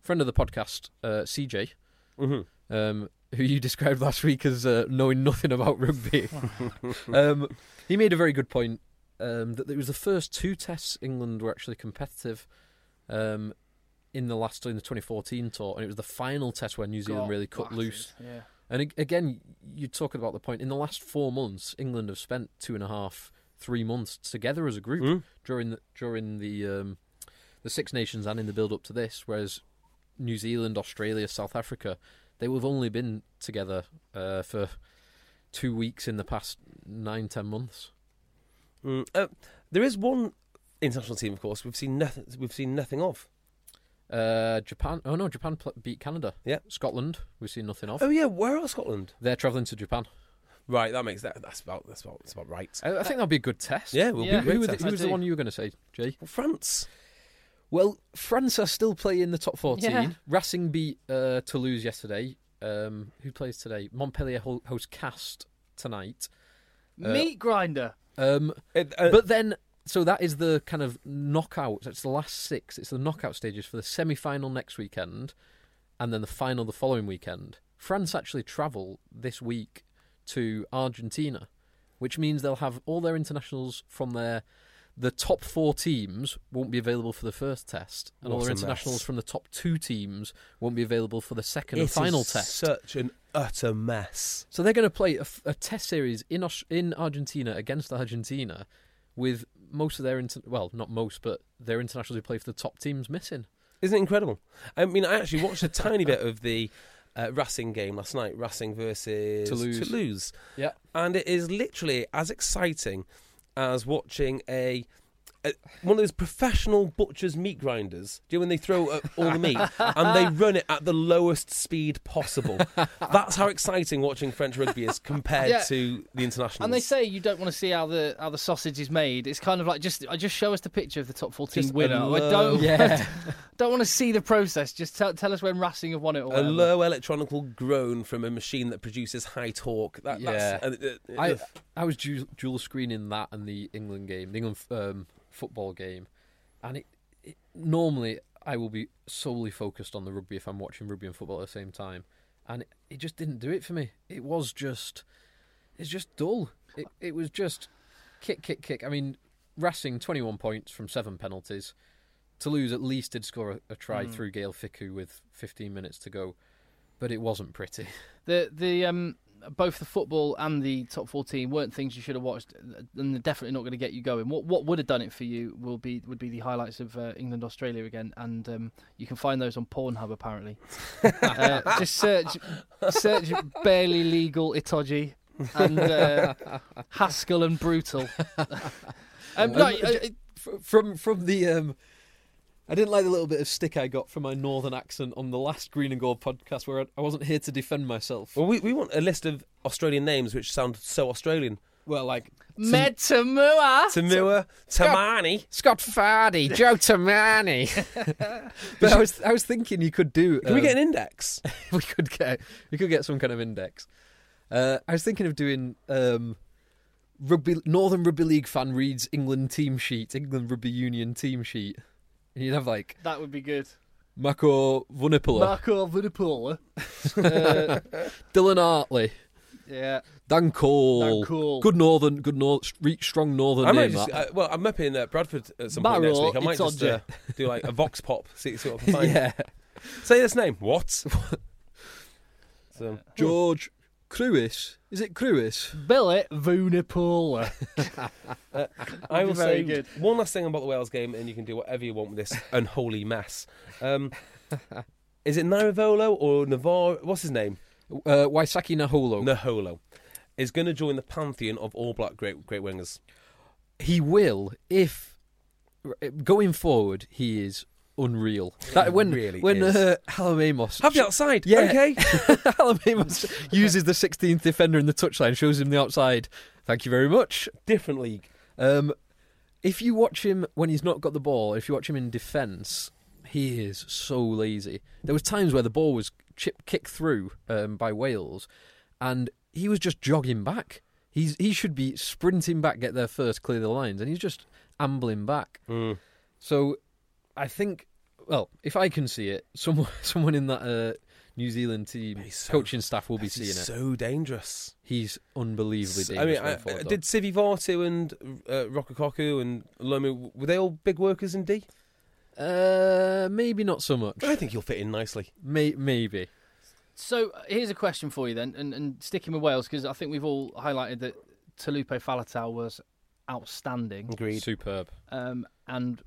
friend of the podcast, uh, CJ, Mm-hmm. um, who you described last week as uh, knowing nothing about rugby, um, he made a very good point um, that it was the first two tests England were actually competitive um, in the last in the 2014 tour, and it was the final test where New Zealand Got really cut battered, loose. Yeah. And again, you talk about the point in the last four months, England have spent two and a half, three months together as a group Mm. during the, during the um, the Six Nations and in the build up to this, whereas New Zealand, Australia, South Africa, they have only been together uh, for two weeks in the past nine, ten months. Mm. Uh, there is one international team, of course, we've seen nothing. We've seen nothing of. Uh, Japan, oh no, Japan pl- beat Canada. Yeah. Scotland, we've seen nothing of. Oh yeah, where are Scotland? They're travelling to Japan. Right, that makes that. That's about. That's about. That's about right. I, I think that'll be a good test. Yeah, we'll Yeah. be Who, the, test. who was the one you were going to say, Jay? Well, France. Well, France are still playing in the top 14. Yeah. Racing beat uh, Toulouse yesterday. Um, who plays today? Montpellier ho- host Castres tonight. Uh, Meat grinder. Um, It, uh, but then, so that is the kind of knockout. It's the last six. It's the knockout stages for the semi final next weekend and then the final the following weekend. France actually travel this week to Argentina, which means they'll have all their internationals from their. The top four teams won't be available for the first test, and all What their a mess. internationals from the top two teams won't be available for the second it and final test. Such an utter mess. So they're going to play a test series in Aus- in Argentina against Argentina, with most of their inter- well, not most, but their internationals who play for the top teams missing. Isn't it incredible? I mean, I actually watched a tiny bit of the uh, Racing game last night. Racing versus Toulouse. Toulouse. Yeah, and it is literally as exciting as watching a, a one of those professional butchers meat grinders. Do you know when they throw up all the meat and they run it at the lowest speed possible? That's how exciting watching French rugby is compared Yeah. to the international. And they say you don't want to see how the how the sausage is made. It's kind of like just I just show us the picture of the top fourteen Just a winner. I don't yeah. don't want to see the process. Just tell, tell us when Racing have won it. Or a whatever. low electronical groan from a machine that produces high torque. That, Yeah. that's, uh, uh, I. I was dual, dual screening that and the England game, the England um, football game, and it, it normally I will be solely focused on the rugby if I'm watching rugby and football at the same time. and it, it just didn't do it for me. It was just, it's just dull. It it was just kick, kick, kick. I mean, Racing twenty one points from seven penalties. Toulouse at least did score a, a try Mm. through Gaël Fickou with fifteen minutes to go, but it wasn't pretty. The the um both the football and the top fourteen weren't things you should have watched, and they're definitely not going to get you going. What what would have done it for you will be would be the highlights of uh, England Australia again, and um, you can find those on Pornhub apparently. uh, just search search barely legal Itoje and uh, Haskell and brutal. um, no, Um, uh, from from the um, I didn't like the little bit of stick I got from my northern accent on the last Green and Gold podcast, where I, I wasn't here to defend myself. Well, we, we want a list of Australian names which sound so Australian. Well, like Metamua. Tamua, Tomane. Scott Fardy, Joe Tomane. but I was I was thinking you could do. Can we um, get an index? we could get we could get some kind of index. Uh, I was thinking of doing um, rugby Northern Rugby League fan reads England team sheet, England Rugby Union team sheet. And you'd have like That would be good. Mako Vunipola, Marco Vunipola. Dylan Hartley, Yeah. Dan Cole, Dan Cole. good Northern, good North, strong Northern I might name. just, that. uh, well, I'm up in uh, Bradford at some point next Barrow, week. I might it's just on uh, do like a vox pop, see, see what I find. yeah, Say this name. What? so, George Kruis. Is it Kruis? Billet Vunipola. I will very say good. one last thing about the Wales game, and you can do whatever you want with this unholy mess. Um, is it Naivolo or Navarro? What's his name? Uh, Waisake Naholo. Naholo. Is going to join the pantheon of all black great great wingers. he will if going forward he is unreal. That when really when is. uh, Hallam Amos Have you outside? Yeah. Okay. Hallam Amos uses the 16th defender in the touchline, shows him the outside. Thank you very much. Different league. Um, if you watch him when he's not got the ball, if you watch him in defence, he is so lazy. There was times where the ball was chip kicked through um, by Wales, and he was just jogging back. He's he should be sprinting back, get there first, clear the lines, and he's just ambling back. Mm. So, I think, well, if I can see it, someone someone in that uh, New Zealand team so- coaching staff will be seeing is it. so dangerous. He's unbelievably S- dangerous. I mean, going I, did Sivivatu and uh, Rokocoko and Lomu were they all big workers in D? uh, maybe not so much. I think he'll fit in nicely. May- maybe. So uh, here's a question for you then, and, and sticking with Wales because I think we've all highlighted that Taulupe Faletau was outstanding Agreed. Superb. um, and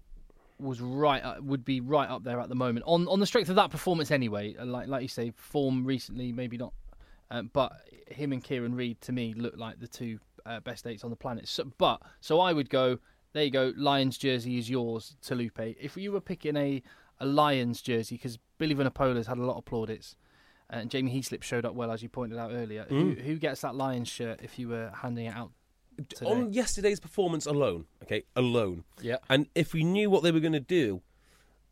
was right uh, would be right up there at the moment on on the strength of that performance anyway. uh, Like like you say, form recently maybe not, um, but him and Kieran Read to me look like the two uh, best eights on the planet. So, but so I would go. There you go. Lions jersey is yours, Taulupe. If you were picking a a Lions jersey, because Billy Vunipola's had a lot of plaudits, and Jamie Heaslip showed up well as you pointed out earlier. Who, who gets that Lions shirt if you were handing it out? Today. On yesterday's performance alone, okay, alone, Yeah. and if we knew what they were going to do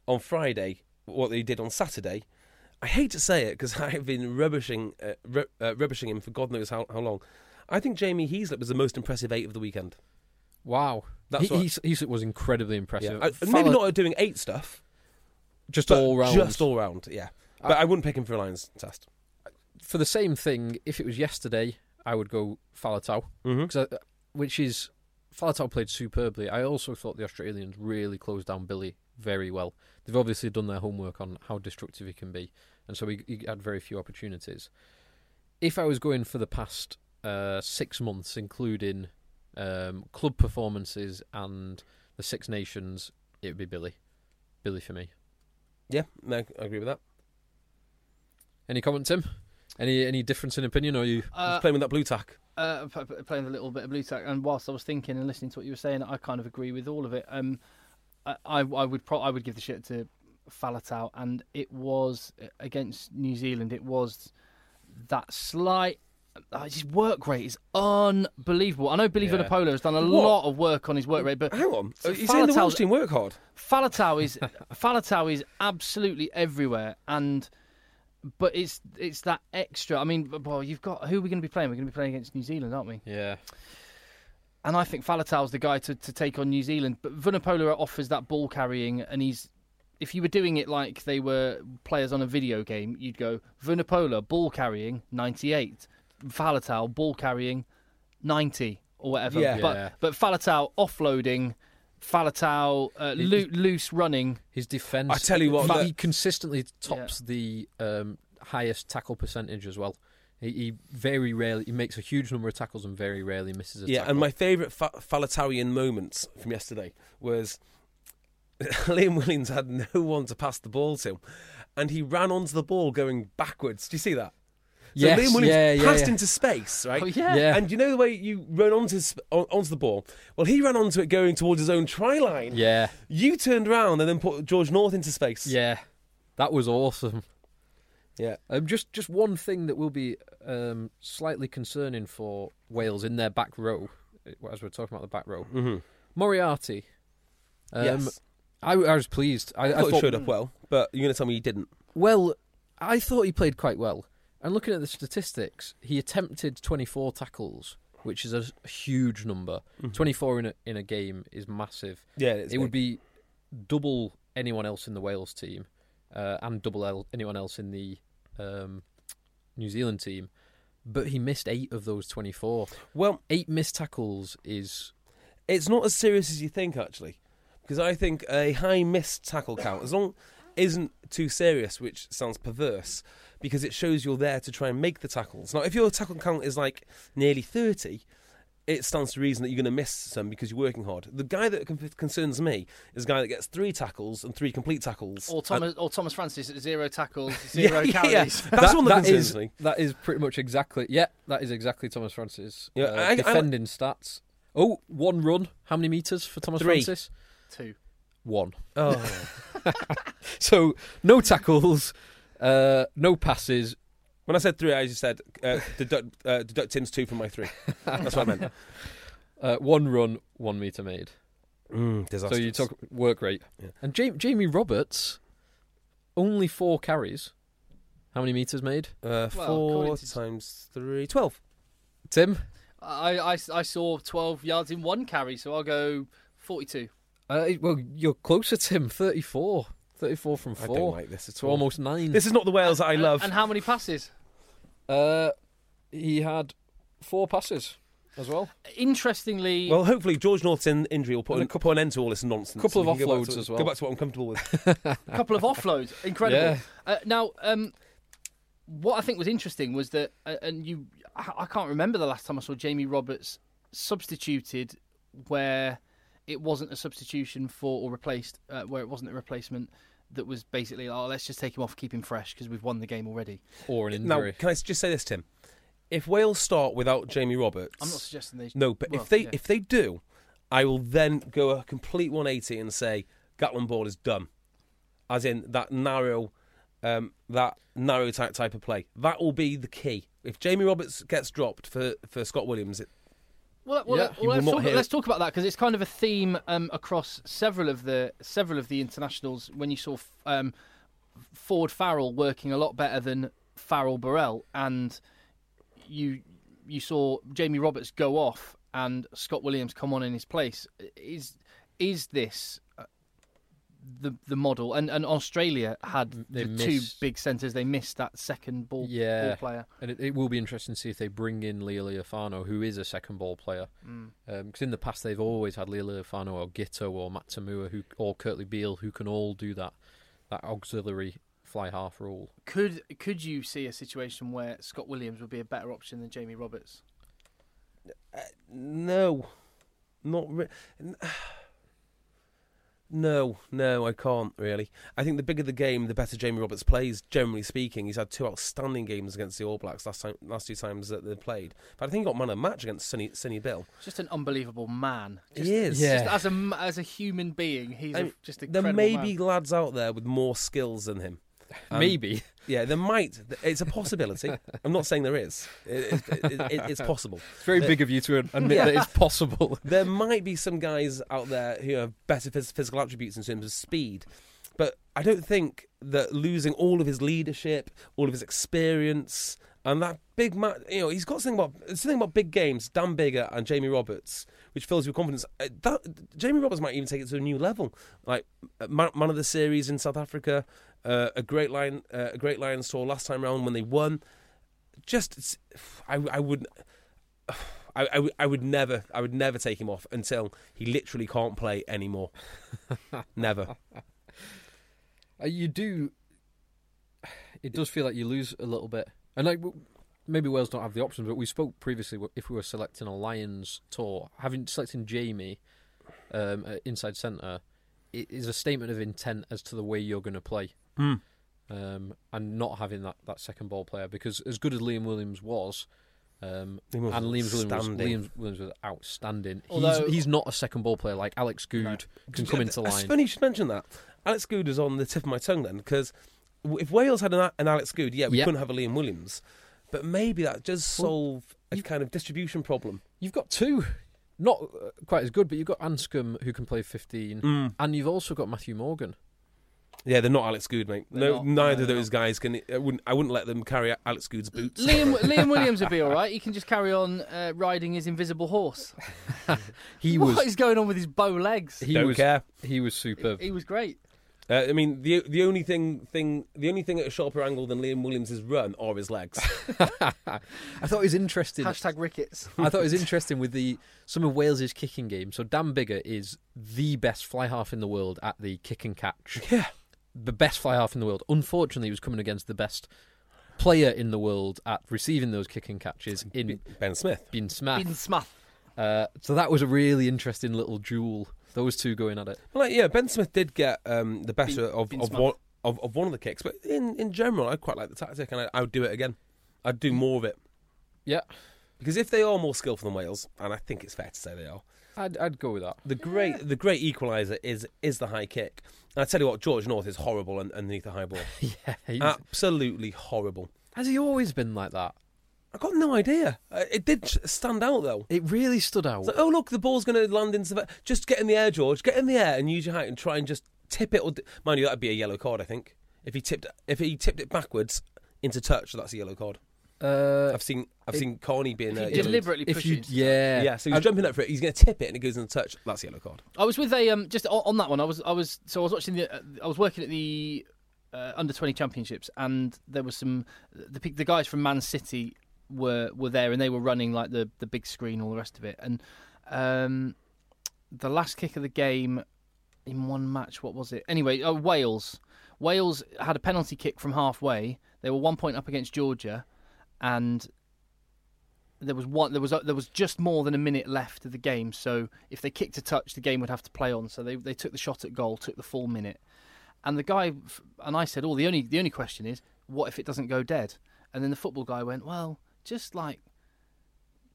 on Friday, what they did on Saturday, I hate to say it because I've been rubbishing, uh, ru- uh, rubbishing him for God knows how, how long. I think Jamie Heaslip was the most impressive eight of the weekend. Wow. That's he, what- he's, he's, was incredibly impressive. Yeah. I- maybe not at doing eight stuff, just all round. just all round. Yeah, but I, wouldn't pick him for a Lions test. For the same thing, if it was yesterday, I would go Faletau, Mm-hmm. Which is Faletau played superbly. I also thought the Australians really closed down Billy very well. They've obviously done their homework on how destructive he can be, and so he, he had very few opportunities. If I was going for the past uh, six months, including um, club performances and the Six Nations, it would be Billy. Billy for me. Yeah, I agree with that. Any comment, Tim? Any any difference in opinion, or you? Uh, playing with that blue tack. uh, playing a little bit of blue tack, and whilst I was thinking and listening to what you were saying, I kind of agree with all of it. Um, I, I, I would pro- I would give the shit to Faletau, and it was against New Zealand. It was that slight. Uh, his work rate is unbelievable. I know Billy Yeah. Vunipola has done a What? lot of work on his work rate, but Hang on, he's saying the Welsh team work hard. Faletau is Faletau is absolutely everywhere, and but it's it's that extra. I mean, well, you've got who are we going to be playing? We're going to be playing against New Zealand, aren't we? Yeah. And I think Faletau's the guy to, to take on New Zealand. But Vunipola offers that ball carrying, and he's if you were doing it like they were players on a video game, you'd go Vunipola ball carrying ninety eight, Faletau ball carrying ninety or whatever. Yeah. But Yeah. but Faletau offloading, Faletau uh, loo- loose running. His defense. I tell you what, he, consistently tops the um, highest tackle percentage as well. He, he very rarely he makes a huge number of tackles and very rarely misses a tackle. Yeah, tackle. and my favourite fa- Falatarian moments from yesterday was Liam Williams had no one to pass the ball to, and he ran onto the ball going backwards. Do you see that? So Yes, Liam Williams yeah, yeah, passed yeah. into space, right? Oh yeah. And you know the way you run onto onto the ball. Well, he ran onto it going towards his own try line. yeah, You turned around and then put George North into space. yeah, that was awesome. Yeah. Um, just just one thing that will be um, slightly concerning for Wales in their back row, uh, as we're talking about the back row. Mm-hmm. Moriarty. Um, yes. I, I was pleased. I, I, I thought he showed up well, but you're going to tell me he didn't. Well, I thought he played quite well. And looking at the statistics, he attempted 24 tackles, which is a huge number. 24 in a, in a game is massive. Yeah, it's it would be double anyone else in the Wales team uh, and double el- anyone else in the um, New Zealand team. But he missed eight of those 24. well. Eight missed tackles is. It's not as serious as you think, actually, because I think a high missed tackle count, as long isn't too serious, which sounds perverse, because it shows you're there to try and make the tackles. Now, if your tackle count is like nearly thirty, it stands to reason that you're going to miss some because you're working hard. The guy that concerns me is a guy that gets three tackles and three complete tackles. Or Thomas, or Thomas Francis, zero tackles, zero yeah, carries. yeah. That's one that concerns is, me. That is pretty much exactly. Yeah, that is exactly Thomas Francis. Yeah, uh, I- I- defending stats. Oh, one run. How many meters for Thomas Three. Francis? Two. One. Oh, So no tackles, uh, no passes. when I said three, I just said uh, deduct, uh, deduct Tim's two from my three. That's what I meant. Uh, one run, one meter made. Mm, So you talk work rate. Yeah. And Jamie, Jamie Roberts, only four carries. How many meters made? uh, Well, four according to- times three, twelve. Tim, I, I, I saw 12 yards in one carry, so I'll go 42. Uh, well, you're closer, Tim. 34. 34 from I four. don't like this at all. almost nine. This is not the Wales that I love. And how many passes? Uh, he had four passes as well. Interestingly, Well, hopefully George North's in injury will put, And an, put an end to all this nonsense. couple and of go back offloads to- as well. Go back to what I'm comfortable with. a couple of offloads. Incredible. Yeah. Uh, now, um, what I think was interesting was that, uh, and you, I I can't remember the last time I saw Jamie Roberts substituted where it wasn't a substitution for or replaced, uh, where it wasn't a replacement that was basically, oh, let's just take him off, keep him fresh because we've won the game already. Or an now, injury. can I just say this, Tim? If Wales start without Jamie Roberts, I'm not suggesting they. no, but well, if they yeah. if they do, I will then go a complete 180 and say Gatland ball is done, as in that narrow, um, that narrow type type of play. That will be the key. If Jamie Roberts gets dropped for for Scott Williams, it, Well, well, Yeah, well, let's, talk, let's talk about that because it's kind of a theme um, across several of the several of the internationals. When you saw um, Ford Farrell working a lot better than Farrell Burrell, and you you saw Jamie Roberts go off and Scott Williams come on in his place. Is is this the the model? And and Australia had They the two big centres. They missed that second ball, Yeah. ball player. And it, it will be interesting to see if they bring in Leo Leofano, who is a second ball player. Mm. Um, because in the past they've always had Leo Leofano or Giteau or Matamua who, or Kurtley Beale who can all do that that auxiliary fly half role. Could could you see a situation where Scott Williams would be a better option than Jamie Roberts? Uh, no, not re- n- No, no, I can't really. I think the bigger the game, the better Jamie Roberts plays. Generally speaking, he's had two outstanding games against the All Blacks last time, last two times that they played. But I think he got man of the match against Sonny, Sonny Bill. Just an unbelievable man. Just, he is. Yeah. Just as a m- as a human being, he's I a, mean, just incredible. There may man. be lads out there with more skills than him. Um, Maybe. Yeah, there might. It's a possibility. I'm not saying there is. It, it, it, it, it's possible. It's very big of you to admit Yeah. that it's possible. There might be some guys out there who have better phys- physical attributes in terms of speed, but I don't think that losing all of his leadership, all of his experience, And that big man, you know, he's got something about something about big games. Dan Biggar and Jamie Roberts, which fills you with confidence. Uh, That Jamie Roberts might even take it to a new level, like uh, man, man of the series in South Africa, uh, a great line, uh, a great Lions tour last time round when they won. Just, I, I would, I, I, would- I would never, I would never take him off until he literally can't play anymore. never. Uh, you do. It does feel like you lose a little bit, and like maybe Wales don't have the options. But we spoke previously if we were selecting a Lions tour, having selecting Jamie um, inside centre, it is a statement of intent as to the way you're going to play, Hmm. um, and not having that, that second ball player because as good as Liam Williams was. Um, Liam and Liam Williams, was, outstanding. Liam Williams was outstanding. Although- he's, he's not a second ball player like Alex Goode can come into line. It's line. funny you should mention that. Alex Goode is on the tip of my tongue then, because if Wales had an, an Alex Goode, yeah, we Yeah. couldn't have a Liam Williams. But maybe that does solve a kind of distribution problem. You've got two, not uh, quite as good, but you've got Anscombe who can play 15, Mm. and you've also got Matthew Morgan. Yeah, they're not Alex Goode, mate. They're No, not. neither of they're those guys can. I wouldn't. I wouldn't let them carry Alex Goode's boots. Liam Liam Williams would be all right. He can just carry on uh, riding his invisible horse. He What was is going on with his bow legs? he Don't was care. he was superb. He was great. Uh, I mean, the the only thing thing the only thing at a sharper angle than Liam Williams' run are his legs. I thought it was interesting. Hashtag rickets. I thought it was interesting with the some of Wales's kicking game. So Dan Biggar is the best fly half in the world at the kick and catch. yeah, The best fly half in the world. Unfortunately, he was coming against the best player in the world at receiving those kicking catches in Ben Smith. Bean Smith. Bean Smith. Uh, so that was a really interesting little duel. Those two going at it. Well, like, yeah, Ben Smith did get um, the better Bean- of Bean of one of, of one of the kicks, but in in general, I quite like the tactic, and I, I would do it again. I'd do more of it Yeah, because if they are more skillful than Wales, and I think it's fair to say they are, I'd I'd go with that. the great the great equaliser is is the high kick. And I tell you what, George North is horrible underneath the high ball. Yeah, he's, Absolutely horrible. has he always been like that? I've got no idea. Uh, it did stand out though. It really stood out. It's like, oh look, the ball's going to land into the. Just get in the air, George. Get in the air and use your height and try and just tip it. Or d- mind you, that'd be a yellow card. I think if he tipped if he tipped it backwards into touch, that's a yellow card. Uh, I've seen I've it- seen Kearney being If uh, you yellow- deliberately if push you, yeah, Yeah, so he's I- jumping up for it. He's going to tip it and it goes into touch. That's a yellow card. I was with a um just on, on that one. I was I was so I was watching the uh, I was working at the uh, under twenty championships and there was some the the guys from Man City were were there and they were running like the the big screen all the rest of it and um the last kick of the game in one match what was it anyway uh, Wales Wales had a penalty kick from halfway they were one point up against Georgia and there was one there was there was just more than a minute left of the game so if they kicked a touch the game would have to play on. So they they took the shot at goal took the full minute. And the guy and I said oh the only the only question is what if it doesn't go dead? And then the football guy went well just like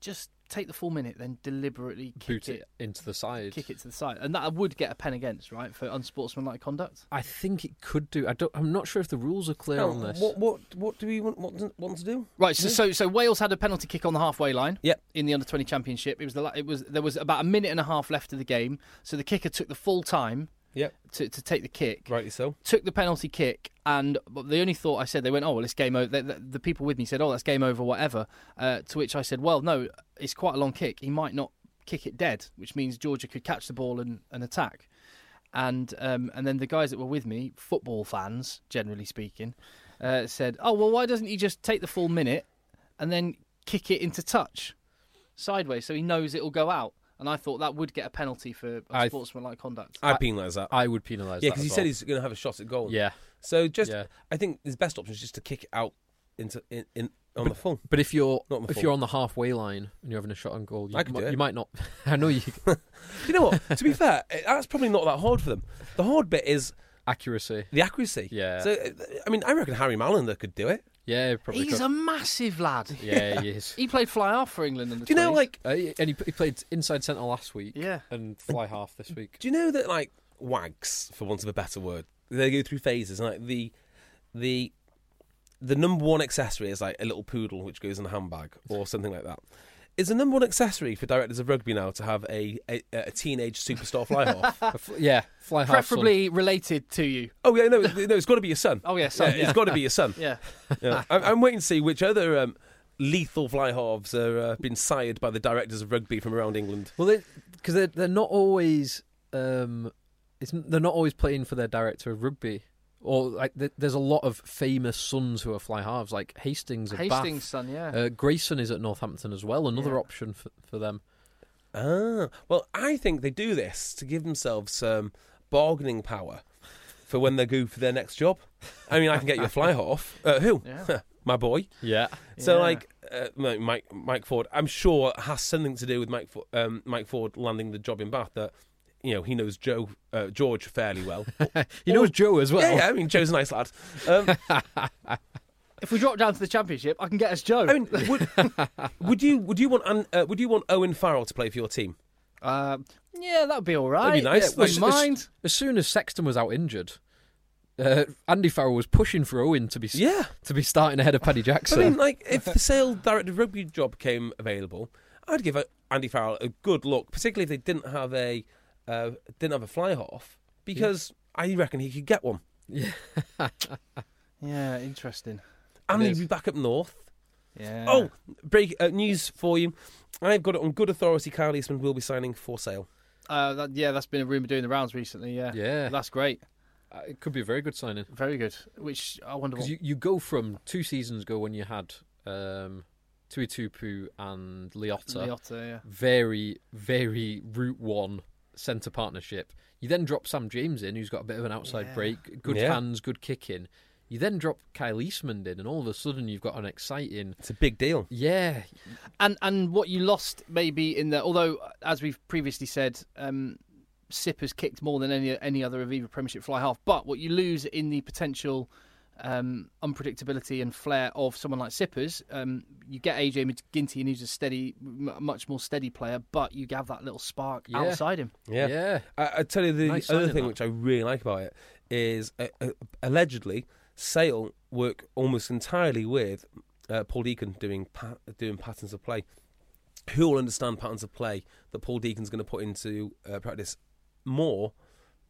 just take the full minute then deliberately kick boot it, it into the side. kick it to the side and that would get a pen against right for unsportsmanlike conduct I think it could do. I don't. I'm not sure if the rules are clear Now, on this. What what what do we want, want, want to do? Right, so, hmm? so so Wales had a penalty kick on the halfway line. Yep. In the under twenty championship, it was the la- it was there was about a minute and a half left of the game, so the kicker took the full time Yep, to, to take the kick, rightly so. took the penalty kick, and the only thought I said they went, oh well, it's game over. The, the, the people with me said, oh, that's game over, whatever. Uh, to which I said, well, no, it's quite a long kick. He might not kick it dead, which means Georgia could catch the ball and, and attack. And um, and then the guys that were with me, football fans, generally speaking, uh, said, "Oh well, why doesn't he just take the full minute and then kick it into touch sideways so he knows it'll go out?" And I thought that would get a penalty for I- unsportsmanlike conduct. I'd penalise that. I would penalise. yeah, that because he as said he's going to have a shot at goal. Yeah, So just, Yeah. I think his best option is just to kick it out into in, in on the full. but if you're Not on the if full. you're on the halfway line and you're having a shot on goal, you, I could mi- do it. you might not. I know you you know what? to be fair, that's probably not that hard for them. The hard bit is accuracy. the accuracy. Yeah. So uh, I mean, I reckon Harry Mallinder could do it. Yeah, probably. He's could. a massive lad. Yeah, he is. He played fly half for England in the Do you know, like, Uh, and he, he played inside centre last week. Yeah. and fly half this week. do you know that like wags, for want of a better word, they go through phases. and, Like the the the number one accessory is like a little poodle which goes in a handbag or something like that. Is the number one accessory for directors of rugby now to have a a, a teenage superstar fly half? Yeah, fly half. son. Preferably related to you. oh yeah, no, no, it's got to be your son. Oh yeah, son. Yeah, Yeah, it's got to be your son. yeah. Yeah. I'm, I'm waiting to see which other um, lethal fly halves are uh, been sired by the directors of rugby from around England. Well, because they, are they're not always. Um, it's they're not always playing for their director of rugby. Or like, th- there's a lot of famous sons who are fly halves, like Hastings at Hastings, Bath. son. Yeah. Uh, Grayson is at Northampton as well. Another Yeah. option for, for them. Ah, well, I think they do this to give themselves some bargaining power for when they go for their next job. I mean, I can get you a fly half. Uh, who? Yeah. My boy. Yeah, So, Yeah. like, uh, Mike Mike Ford, I'm sure has something to do with Mike Ford, um, Mike Ford landing the job in Bath. That you know he knows Joe uh, George fairly well. he knows Joe as well. yeah, yeah, I mean Joe's a nice lad. Um, if we drop down to the championship, I can get us Joe. I mean, would, would you would you want uh, would you want Owen Farrell to play for your team? Um, yeah, that'd be all right. That'd be nice. Yeah, wouldn't as- mind. As soon as Sexton was out injured, uh, Andy Farrell was pushing for Owen to be Yeah. to be starting ahead of Paddy Jackson. I mean, like, if the sale director of rugby job came available, I'd give uh, Andy Farrell a good look, particularly if they didn't have a uh, didn't have a fly half, because I reckon he could get one, Yeah, interesting. and he'd be back up north. Yeah. Oh, break uh, news for you! I've got it on good authority. Kyle Eastmond will be signing for sale. Uh, that, yeah, that's been a rumor doing the rounds recently. Yeah. yeah, That's great. Uh, it could be a very good signing. Very good. Which I wonder what. Because you, you go from two seasons ago when you had um, Tuitupou and Leota, Leota, yeah. very, very Route 1 centre partnership. You then drop Sam James in, who's got a bit of an outside Yeah. break, good Yeah. hands, good kicking. You then drop Kyle Eastmond in, and all of a sudden you've got an exciting. It's a big deal. Yeah, And and what you lost maybe in the although as we've previously said, um, Sip has kicked more than any any other Aviva Premiership fly half. But what you lose in the potential um, unpredictability and flair of someone like Sippers, um, you get AJ MacGinty and he's a steady, m- much more steady player, but you have that little spark Yeah. outside him. Yeah. yeah. I, I tell you the Nice other thing that. which I really like about it is uh, uh, allegedly Sale work almost entirely with uh, Paul Deacon doing pa- doing patterns of play. Who will understand patterns of play that Paul Deacon's going to put into uh, practice more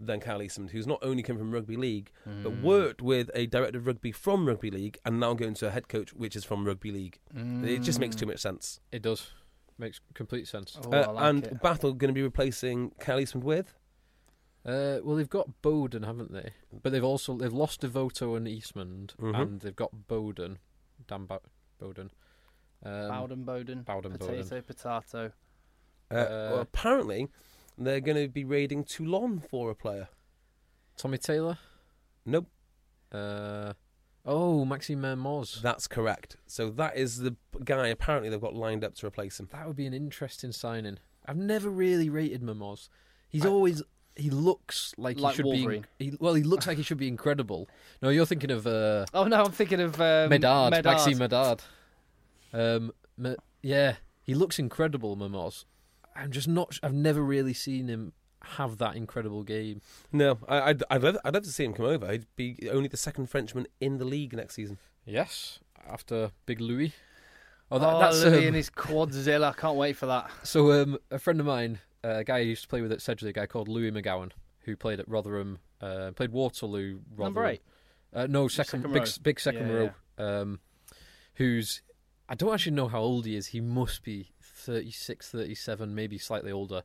than Kyle Eastmond, who's not only come from rugby league but worked with a director of rugby from rugby league and now going to a head coach which is from rugby league. It just makes too much sense. It does. Makes complete sense. Oh, Uh, like and it. Battle going to be replacing Kyle Eastmond with. Uh, well, they've got Bowden, haven't they? But they've also they've lost Devoto and Eastmond, Mhm. and they've got Bowden, Dan Bow- Bowden. Um, Bowden, Bowden, Bowden, potato, Bowden. potato. Uh, Uh, well, apparently, they're going to be raiding Toulon for a player. Tommy Taylor. Nope, Uh, oh, Maxime Moz. that's correct. So that is the guy. Apparently, they've got lined up to replace him. That would be an interesting signing. I've never really rated Mermoz. He's I- always he looks like, Like he should Wolverine. be. He, well, he looks like he should be incredible. No, you're thinking of uh, Oh no, I'm thinking of um, Medard, Medard. Maxime Medard. Um, Me- yeah, he looks incredible, Mermoz. I'm just not. I've never really seen him have that incredible game. No, I, I'd, I'd, love, I'd love to see him come over. He'd be only the second Frenchman in the league next season. Yes, after Big Louis. Oh, Oh, that's Louis um, and his quadzilla. I can't wait for that. So, um, a friend of mine, uh, a guy I used to play with at Sedgley, a guy called Louis McGowan, who played at Rotherham, uh, played Waterloo. Rotherham. Number eight. Uh, no, second, Second big, big second Yeah, row. Um, who's, I don't actually know how old he is. He must be 36, 37, maybe slightly older.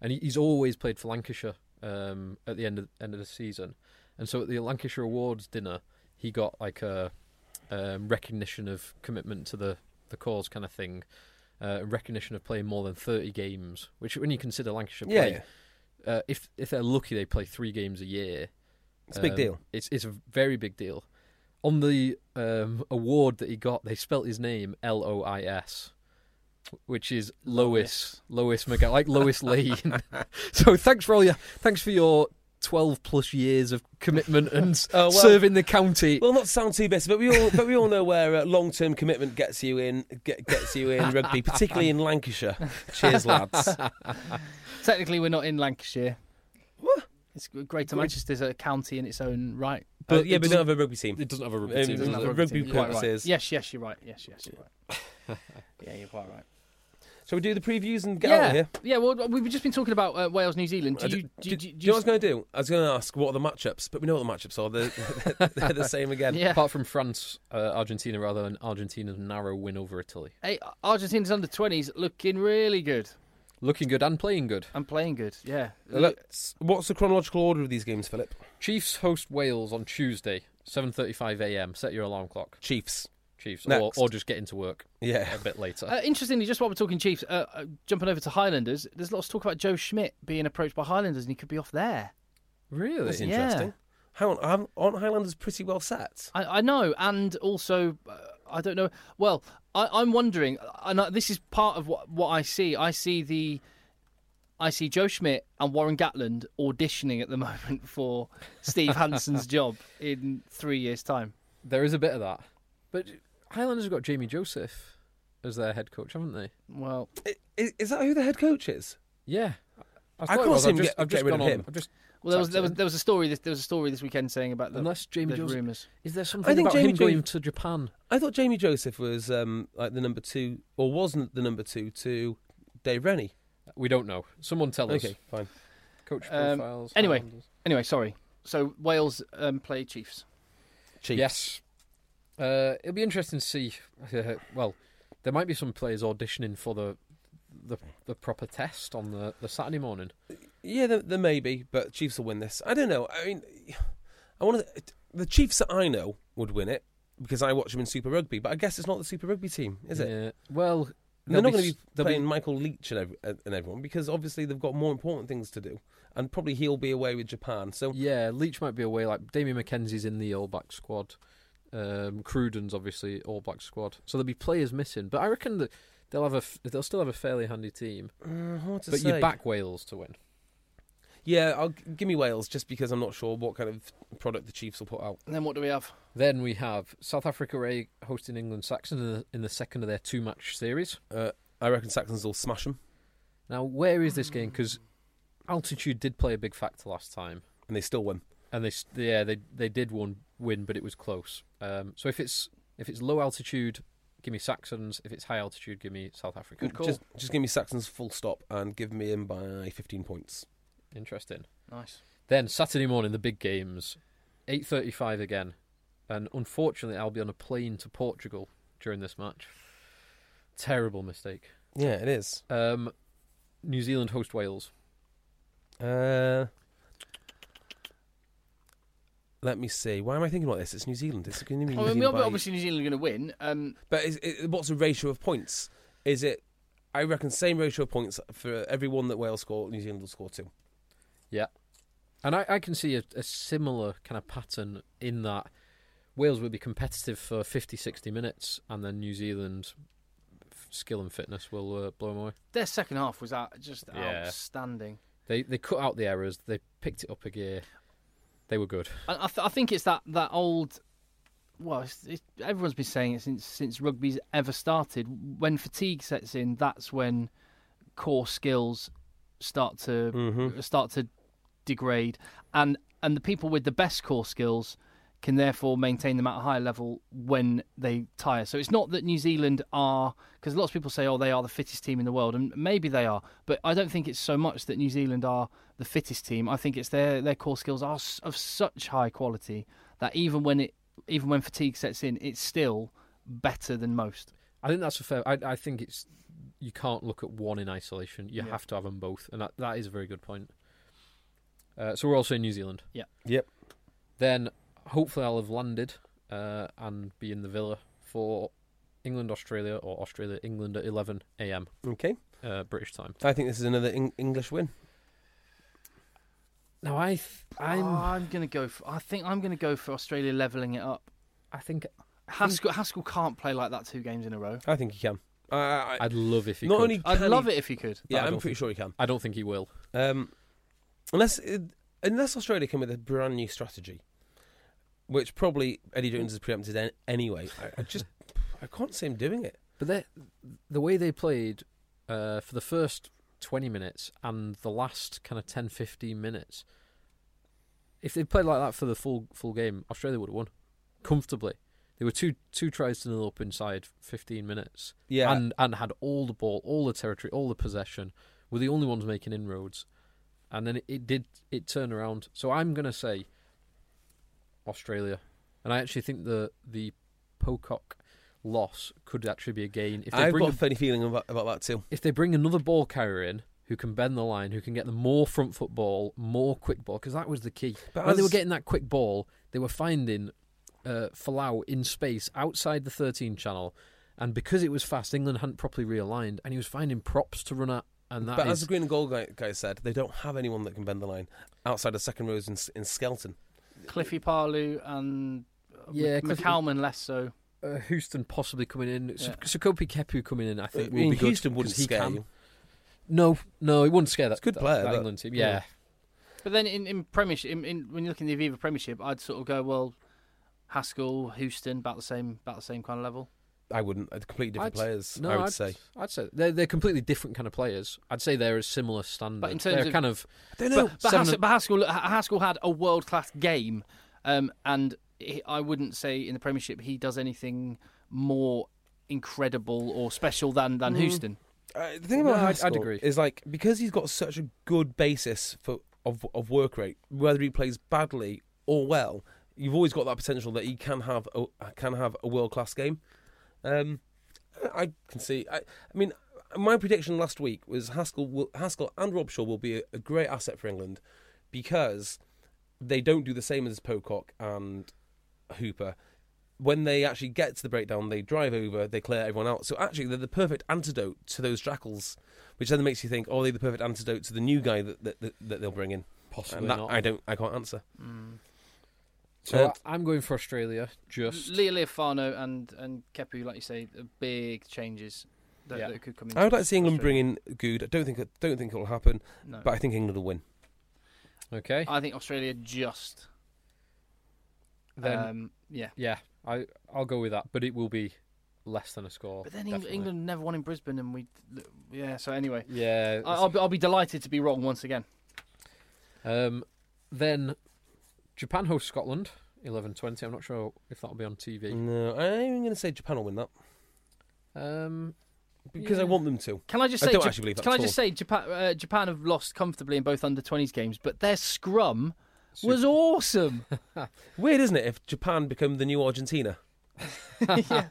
And he, he's always played for Lancashire um, at the end of end of the season. And so at the Lancashire Awards dinner, he got like a um, recognition of commitment to the, the cause kind of thing. Uh, recognition of playing more than 30 games, which when you consider Lancashire Yeah, play, uh, if if they're lucky, they play three games a year. it's a big Um, deal. It's it's a very big deal. On the um, award that he got, they spelt his name L O I S, which is Lois Lois McGowan, like Lois Lane. so thanks for all your thanks for your twelve plus years of commitment and Oh, well- serving the county. Well, not to sound too bitter, but we all but we all know where uh, long term commitment gets you in get, gets you in rugby, particularly in Lancashire. Cheers, lads. Technically, we're not in Lancashire. It's Greater Manchester's a county in its own right. But But yeah, it we don't have a rugby team. it doesn't have a Um, rugby team. doesn't does have a rugby You're quite right. purposes. Yes, yes, you're right. Yes, yes, you're right. yeah, you're quite right. Shall we do the previews and get out yeah, of here? yeah. Well, we've just been talking about uh, Wales, New Zealand. Do Uh, you, d- do, d- do, do you know what I was going to do? I was going to ask what are the matchups, but we know what the matchups are. They're, they're the same again. Yeah. Apart from France, uh, Argentina rather than Argentina's narrow win over Italy. Hey, Argentina's under twenties looking really good Looking good and playing good. and playing good. Yeah. Let's, what's the chronological order of these games, Philip? Chiefs host Wales on Tuesday, 7:35 a.m. Set your alarm clock. Chiefs. Chiefs, or, Next. or just get into work Yeah. a bit later. Uh, interestingly, just while we're talking Chiefs, uh, uh, jumping over to Highlanders, there's lots of talk about Joe Schmidt being approached by Highlanders and he could be off there. really? That's Yeah. interesting. How aren't- aren't Highlanders pretty well set? I, I know, and also, uh, I don't know. Well, I, I'm wondering, and I, this is part of what, what I see. I see the, I see Joe Schmidt and Warren Gatland auditioning at the moment for Steve Hansen's job in three years' time. There is a bit of that, but Highlanders have got Jamie Joseph as their head coach, haven't they? Well, I- Is, is that who the head coach is? Yeah. I thought it can't was. see I've him just, get- I've just get rid gone of on. him. I've just well, there was there was there was a story. This, there was a story this weekend saying about the, Unless Jamie the Joseph. rumours. Is there something think about Jamie him Jo- going to Japan? I thought Jamie Joseph was um, like the number two, or wasn't the number two to Dave Rennie. We don't know. Someone tell us. Okay, fine. Coach Um, profiles. anyway. Highlanders. Anyway, sorry. So Wales um, play Chiefs. Chiefs. Yes. Uh, it'll be interesting to see. Uh, well, there might be some players auditioning for the the, the proper test on the, the Saturday morning. Yeah, there, there may be, but Chiefs will win this. I don't know. I mean, I want to. The Chiefs that I know would win it because I watch them in Super Rugby, but I guess it's not the Super Rugby team, is it? Yeah. Well, They're not going to be playing Michael Leitch and, every, and everyone because obviously they've got more important things to do, and probably he'll be away with Japan. So Yeah, Leitch might be away. Like Damian McKenzie's in the All Black squad. Um, Cruden's obviously All Black squad. So there'll be players missing, but I reckon that they'll have a f- they'll still have a fairly handy team. uh, hard to but say. you back Wales to win. Yeah, I'll g- give me Wales just because I'm not sure what kind of product the Chiefs will put out. And then what do we have? Then we have South Africa A hosting England Saxon in the, in the second of their two match series. Uh, I reckon Saxons will smash them, Now, where is this game? Because altitude did play a big factor last time, and they still win. And they yeah they they did one win, but it was close. Um, so if it's if it's low altitude, give me Saxons. If it's high altitude, give me South Africa. Good call. Just, just give me Saxons full stop and give me in by 15 points. Interesting. Nice. Then Saturday morning, the big games, eight thirty-five again, and unfortunately, I'll be on a plane to Portugal during this match. Terrible mistake. Yeah, it is. Um, New Zealand host Wales. Uh, let me see. Why am I thinking about this? It's New Zealand. It's going to be New I mean, Zealand by- obviously New Zealand are going to win. Um, But is, it, what's the ratio of points? Is it? I reckon same ratio of points for every one that Wales score. New Zealand will score two. Yeah, and I, I can see a, a similar kind of pattern in that Wales will be competitive for 50, 60 minutes, and then New Zealand skill and fitness will uh, blow them away. their second half was out, just Yeah. outstanding. They they cut out the errors. They picked it up a gear. They were good. I, I, th- I think it's that that old. Well, it's, it's, everyone's been saying it since since rugby's ever started. When fatigue sets in, that's when core skills start to Mhm. start to degrade, and and the people with the best core skills can therefore maintain them at a higher level when they tire. So it's not that New Zealand are because lots of people say, oh, they are the fittest team in the world, and maybe they are, but I don't think it's so much that New Zealand are the fittest team. I think it's their their core skills are of such high quality that even when it even when fatigue sets in, it's still better than most. I think that's a fair. I, I think it's you can't look at one in isolation. You Yeah. have to have them both, and that, that is a very good point. Uh, so we're also in New Zealand. Yeah. Yep. Then hopefully I'll have landed uh, and be in the villa for England Australia or Australia England at 11 a.m. Okay. Uh, British time. I think this is another Eng- English win. Now I th- I'm Oh, I'm gonna go. For, I think I'm gonna go for Australia leveling it up. I think Haskell Haskell can't play like that two games in a row. I think he can. I, I'd love if he not could. only I'd can love he- it if he could. Yeah, I I'm pretty think- sure he can. I don't think he will. Um, unless it, unless Australia come with a brand new strategy, which probably Eddie Jones has preempted an- anyway. I, I just I can't see him doing it. But they, the way they played uh, for the first 20 minutes and the last kind of 10, 15 minutes, if they played like that for the full full game, Australia would have won comfortably. They were two two tries to nil up inside 15 minutes. Yeah. and and had all the ball, all the territory, all the possession. Were the only ones making inroads, and then it, it did it turn around. So I'm gonna say Australia, and I actually think the the Pocock loss could actually be a gain if they I've bring got a- a funny feeling about, about that too. if they bring another ball carrier in who can bend the line, who can get the more front foot ball, more quick ball, because that was the key. But when they were getting that quick ball, they were finding uh, Folau in space outside the 13 channel, and because it was fast, England hadn't properly realigned, and he was finding props to run at, and that But is- as the green and gold guy, guy said, they don't have anyone that can bend the line outside of second rows in, in Skelton. Cliffy Palu and uh, Yeah, Mc- Cliffy- McCalman less so. uh, Houston possibly coming in, Yeah. yeah. Sekope Kepu coming in, I think I will mean, be good. Houston wouldn't 'cause he scare can. you. No, no, he wouldn't scare that. He's a good that- player, that but- England team. yeah. Yeah, But then in, in Premiership, in, in, when you look in the Aviva Premiership, I'd sort of go, well, Haskell, Houston, about the same, about the same kind of level. I wouldn't. They're completely different I'd- players. No, I would would say. I'd say they're they're completely different kind of players. I'd say they're a similar standard. But in terms they're of- kind of I don't know. But, but, Seven Haskell, but Haskell, Haskell had a world class game, um, and he, I wouldn't say in the Premiership he does anything more incredible or special than than Mm. Houston. Uh, the thing about No, I'd- I'd agree. is like because he's got such a good basis for of of work rate, whether he plays badly or well, you've always got that potential that he can have a, can have a world class game. Um, I can see. I, I mean, my prediction last week was Haskell will, Haskell and Robshaw will be a, a great asset for England because they don't do the same as Pocock and Hooper. When they actually get to the breakdown, they drive over, they clear everyone out. So actually, they're the perfect antidote to those jackals, which then makes you think, oh, they're the perfect antidote to the new guy that that, that, that they'll bring in. possibly and that not. I don't, I can't answer. So Uh, I'm going for Australia. Just Leo Leofano and and Kepu, like you say, are big changes that, Yeah. that could come in. I would like to see England bring in Goode. I don't think, it, don't think it will happen, No. but I think England will win. okay. I think Australia just. then um, yeah. yeah, I I'll go with that, but it will be less than a score. But then Eng- definitely. England never won in Brisbane, and we, yeah. So anyway, Yeah. I- I'll be, I'll be delighted to be wrong once again. Um, then Japan hosts Scotland. 11:20. I'm not sure if that'll be on TV. No, I'm going to say Japan will win that Um, because I want them to. Can I just I say? don't Jap- actually believe that can I at just say Japan? Uh, Japan have lost comfortably in both under 20s games, but their scrum was awesome. Weird, isn't it, if Japan become the new Argentina? yeah.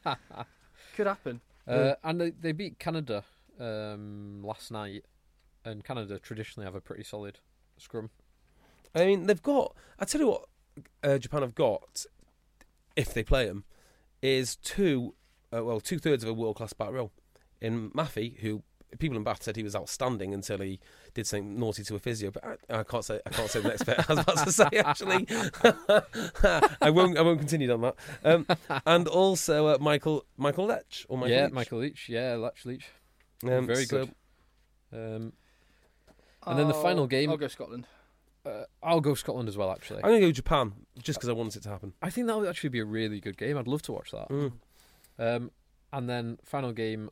Could happen. Uh, and they, they beat Canada um, last night, and Canada traditionally have a pretty solid scrum. I mean, they've got. I tell you what, uh, Japan have got, if they play them, is two, uh, well, two thirds of a world class back row. In Mafi, who people in Bath said he was outstanding until he did something naughty to a physio, but I, I can't say I can't say the next bit. I was about to say actually, I won't I won't continue on that. Um, and also uh, Michael Michael Lech or Michael yeah, Leitch. Michael Leitch. Yeah, Lech Leitch. Um, very so- good. Um, And then the final game- I'll go Scotland. Uh, I'll go Scotland as well. Actually, I'm going to go Japan just because I want it to happen. I think that would actually be a really good game. I'd love to watch that. Mm. Um, and then final game,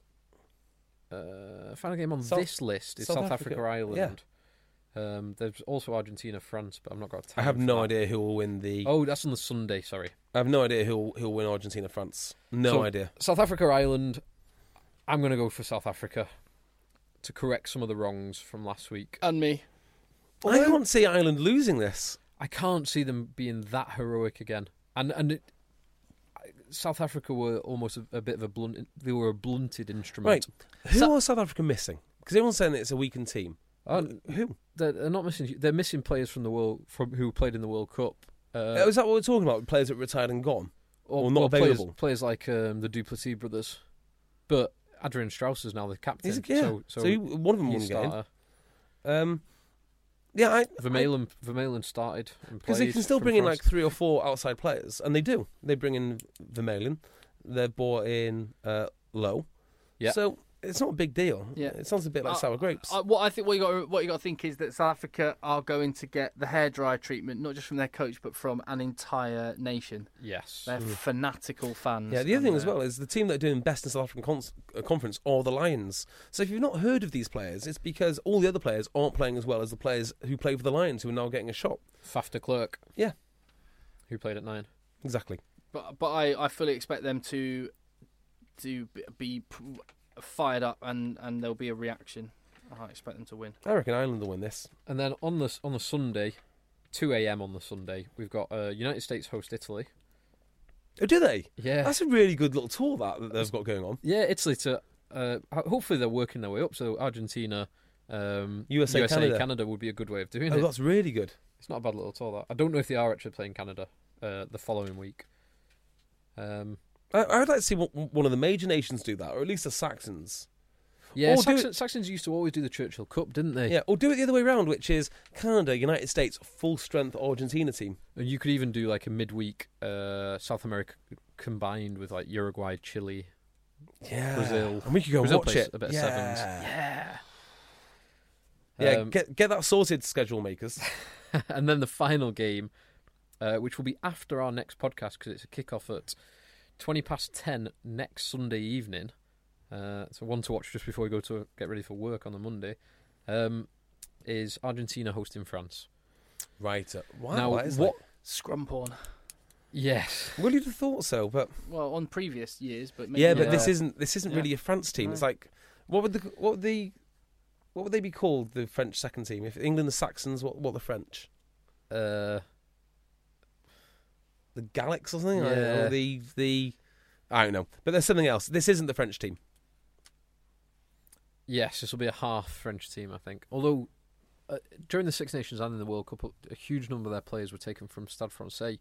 uh, final game on South- this list is South South, Africa, Africa, Ireland. Um, there's also Argentina, France, but I'm not got. I have for no that. idea who will win the. Oh, that's on the Sunday. Sorry, I have no idea who who will win Argentina France. No So- idea. South Africa, Ireland. I'm going to go for South Africa to correct some of the wrongs from last week. And me. I can't see Ireland losing this. I can't see them being that heroic again. And and it, South Africa were almost a, a bit of a blunt. They were a blunted instrument. Right. Who So- are South Africa missing? Because everyone's saying that it's a weakened team. Uh, Who? they're, they're not missing. They're missing players from the world from who played in the World Cup. Uh, Uh, is that what we're talking about? Players that retired and gone? or not players, available? Players like um, the Duplessis brothers, but Adriaan Strauss is now the captain. He's, yeah. So, so, he- one of them he's won a game. starter. Um, yeah, I Vermeulen, Vermeulen started because they can still bring in France. like three or four outside players, and they do. They bring in Vermeulen. They've brought in uh, Louw. Yeah. So it's not a big deal. Yeah. It sounds a bit like Uh, sour grapes. Uh, what I think what you got what you got to think is that South Africa are going to get the hairdryer treatment, not just from their coach, but from an entire nation. Yes. They're fanatical fans. Yeah, the other thing as well is the team that are doing best in South African cons- uh, conference are the Lions. So if you've not heard of these players, it's because all the other players aren't playing as well as the players who play for the Lions, who are now getting a shot. Faf Clerk. Yeah, who played at nine. exactly. but but I, I fully expect them to to be- be p- fired up and and there'll be a reaction. I expect them to win. I reckon Ireland will win this. And then on the on the Sunday, two a.m. on the Sunday, we've got uh, United States host Italy. Oh, do they? Yeah, That's a really good little tour that, that they've got going on. yeah, Italy to. Uh, hopefully they're working their way up. So Argentina, um, USA, Canada. would be a good way of doing it. Oh, it. that's really good. It's not a bad little tour. That I don't know if they are actually playing Canada uh, the following week. Um, I, I'd like to see one, one of the major nations do that, or at least the Saxons. yeah, Saxon, Saxons used to always do the Churchill Cup, didn't they? Yeah, or do it the other way around, which is Canada, United States, full strength Argentina team. And you could even do like a midweek uh, South America combined with like Uruguay, Chile. Yeah, Brazil. and we could go Brazil watch it. a bit of sevens. Yeah. Yeah, Um, get get that sorted, schedule makers. and then the final game, uh, which will be after our next podcast because it's a kickoff at twenty past ten next Sunday evening. Uh, so one to watch just before we go to get ready for work on the Monday. Um, is Argentina hosting France? right. Uh, wow. now, that is what? Scrum porn. Yes. Like, well, you'd have thought so, but Well, on previous years, but maybe yeah, but Yeah. this isn't this isn't Yeah. really a France team. It's like what would the what would the what would they be called? The French second team. If England the Saxons, what what the French? Uh, The Gallics or something? I don't know. The the I don't know. But there's something else. This isn't the French team. yes, this will be a half French team, I think. Although uh, during the Six Nations and in the World Cup, a huge number of their players were taken from Stade Francais.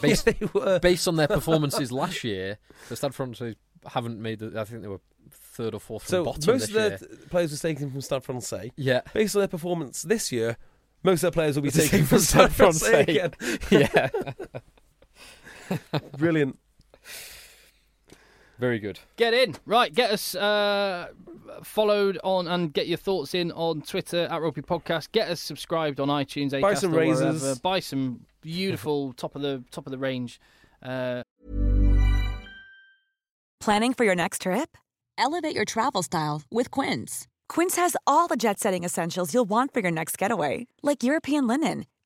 Based, they were. based on their performances last year, the Stade Francais haven't made. The, I think they were third or fourth from So bottom most of the th- players were taken from Stade Francais. Yeah, Based on their performance this year, most of their players will be Taken from Stade Francais. again. yeah, Brilliant. very good. Get in. Right, get us uh, followed on and get your thoughts in on Twitter at Rugby Podcast. Get us subscribed on iTunes, Acast, Buy some or wherever. razors. Buy some beautiful top of the top of the range. Uh, Planning for your next trip? Elevate your travel style with Quince. Quince has all the jet setting essentials you'll want for your next getaway, like European linen,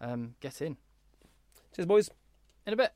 Um, get in Cheers, boys. in a bit.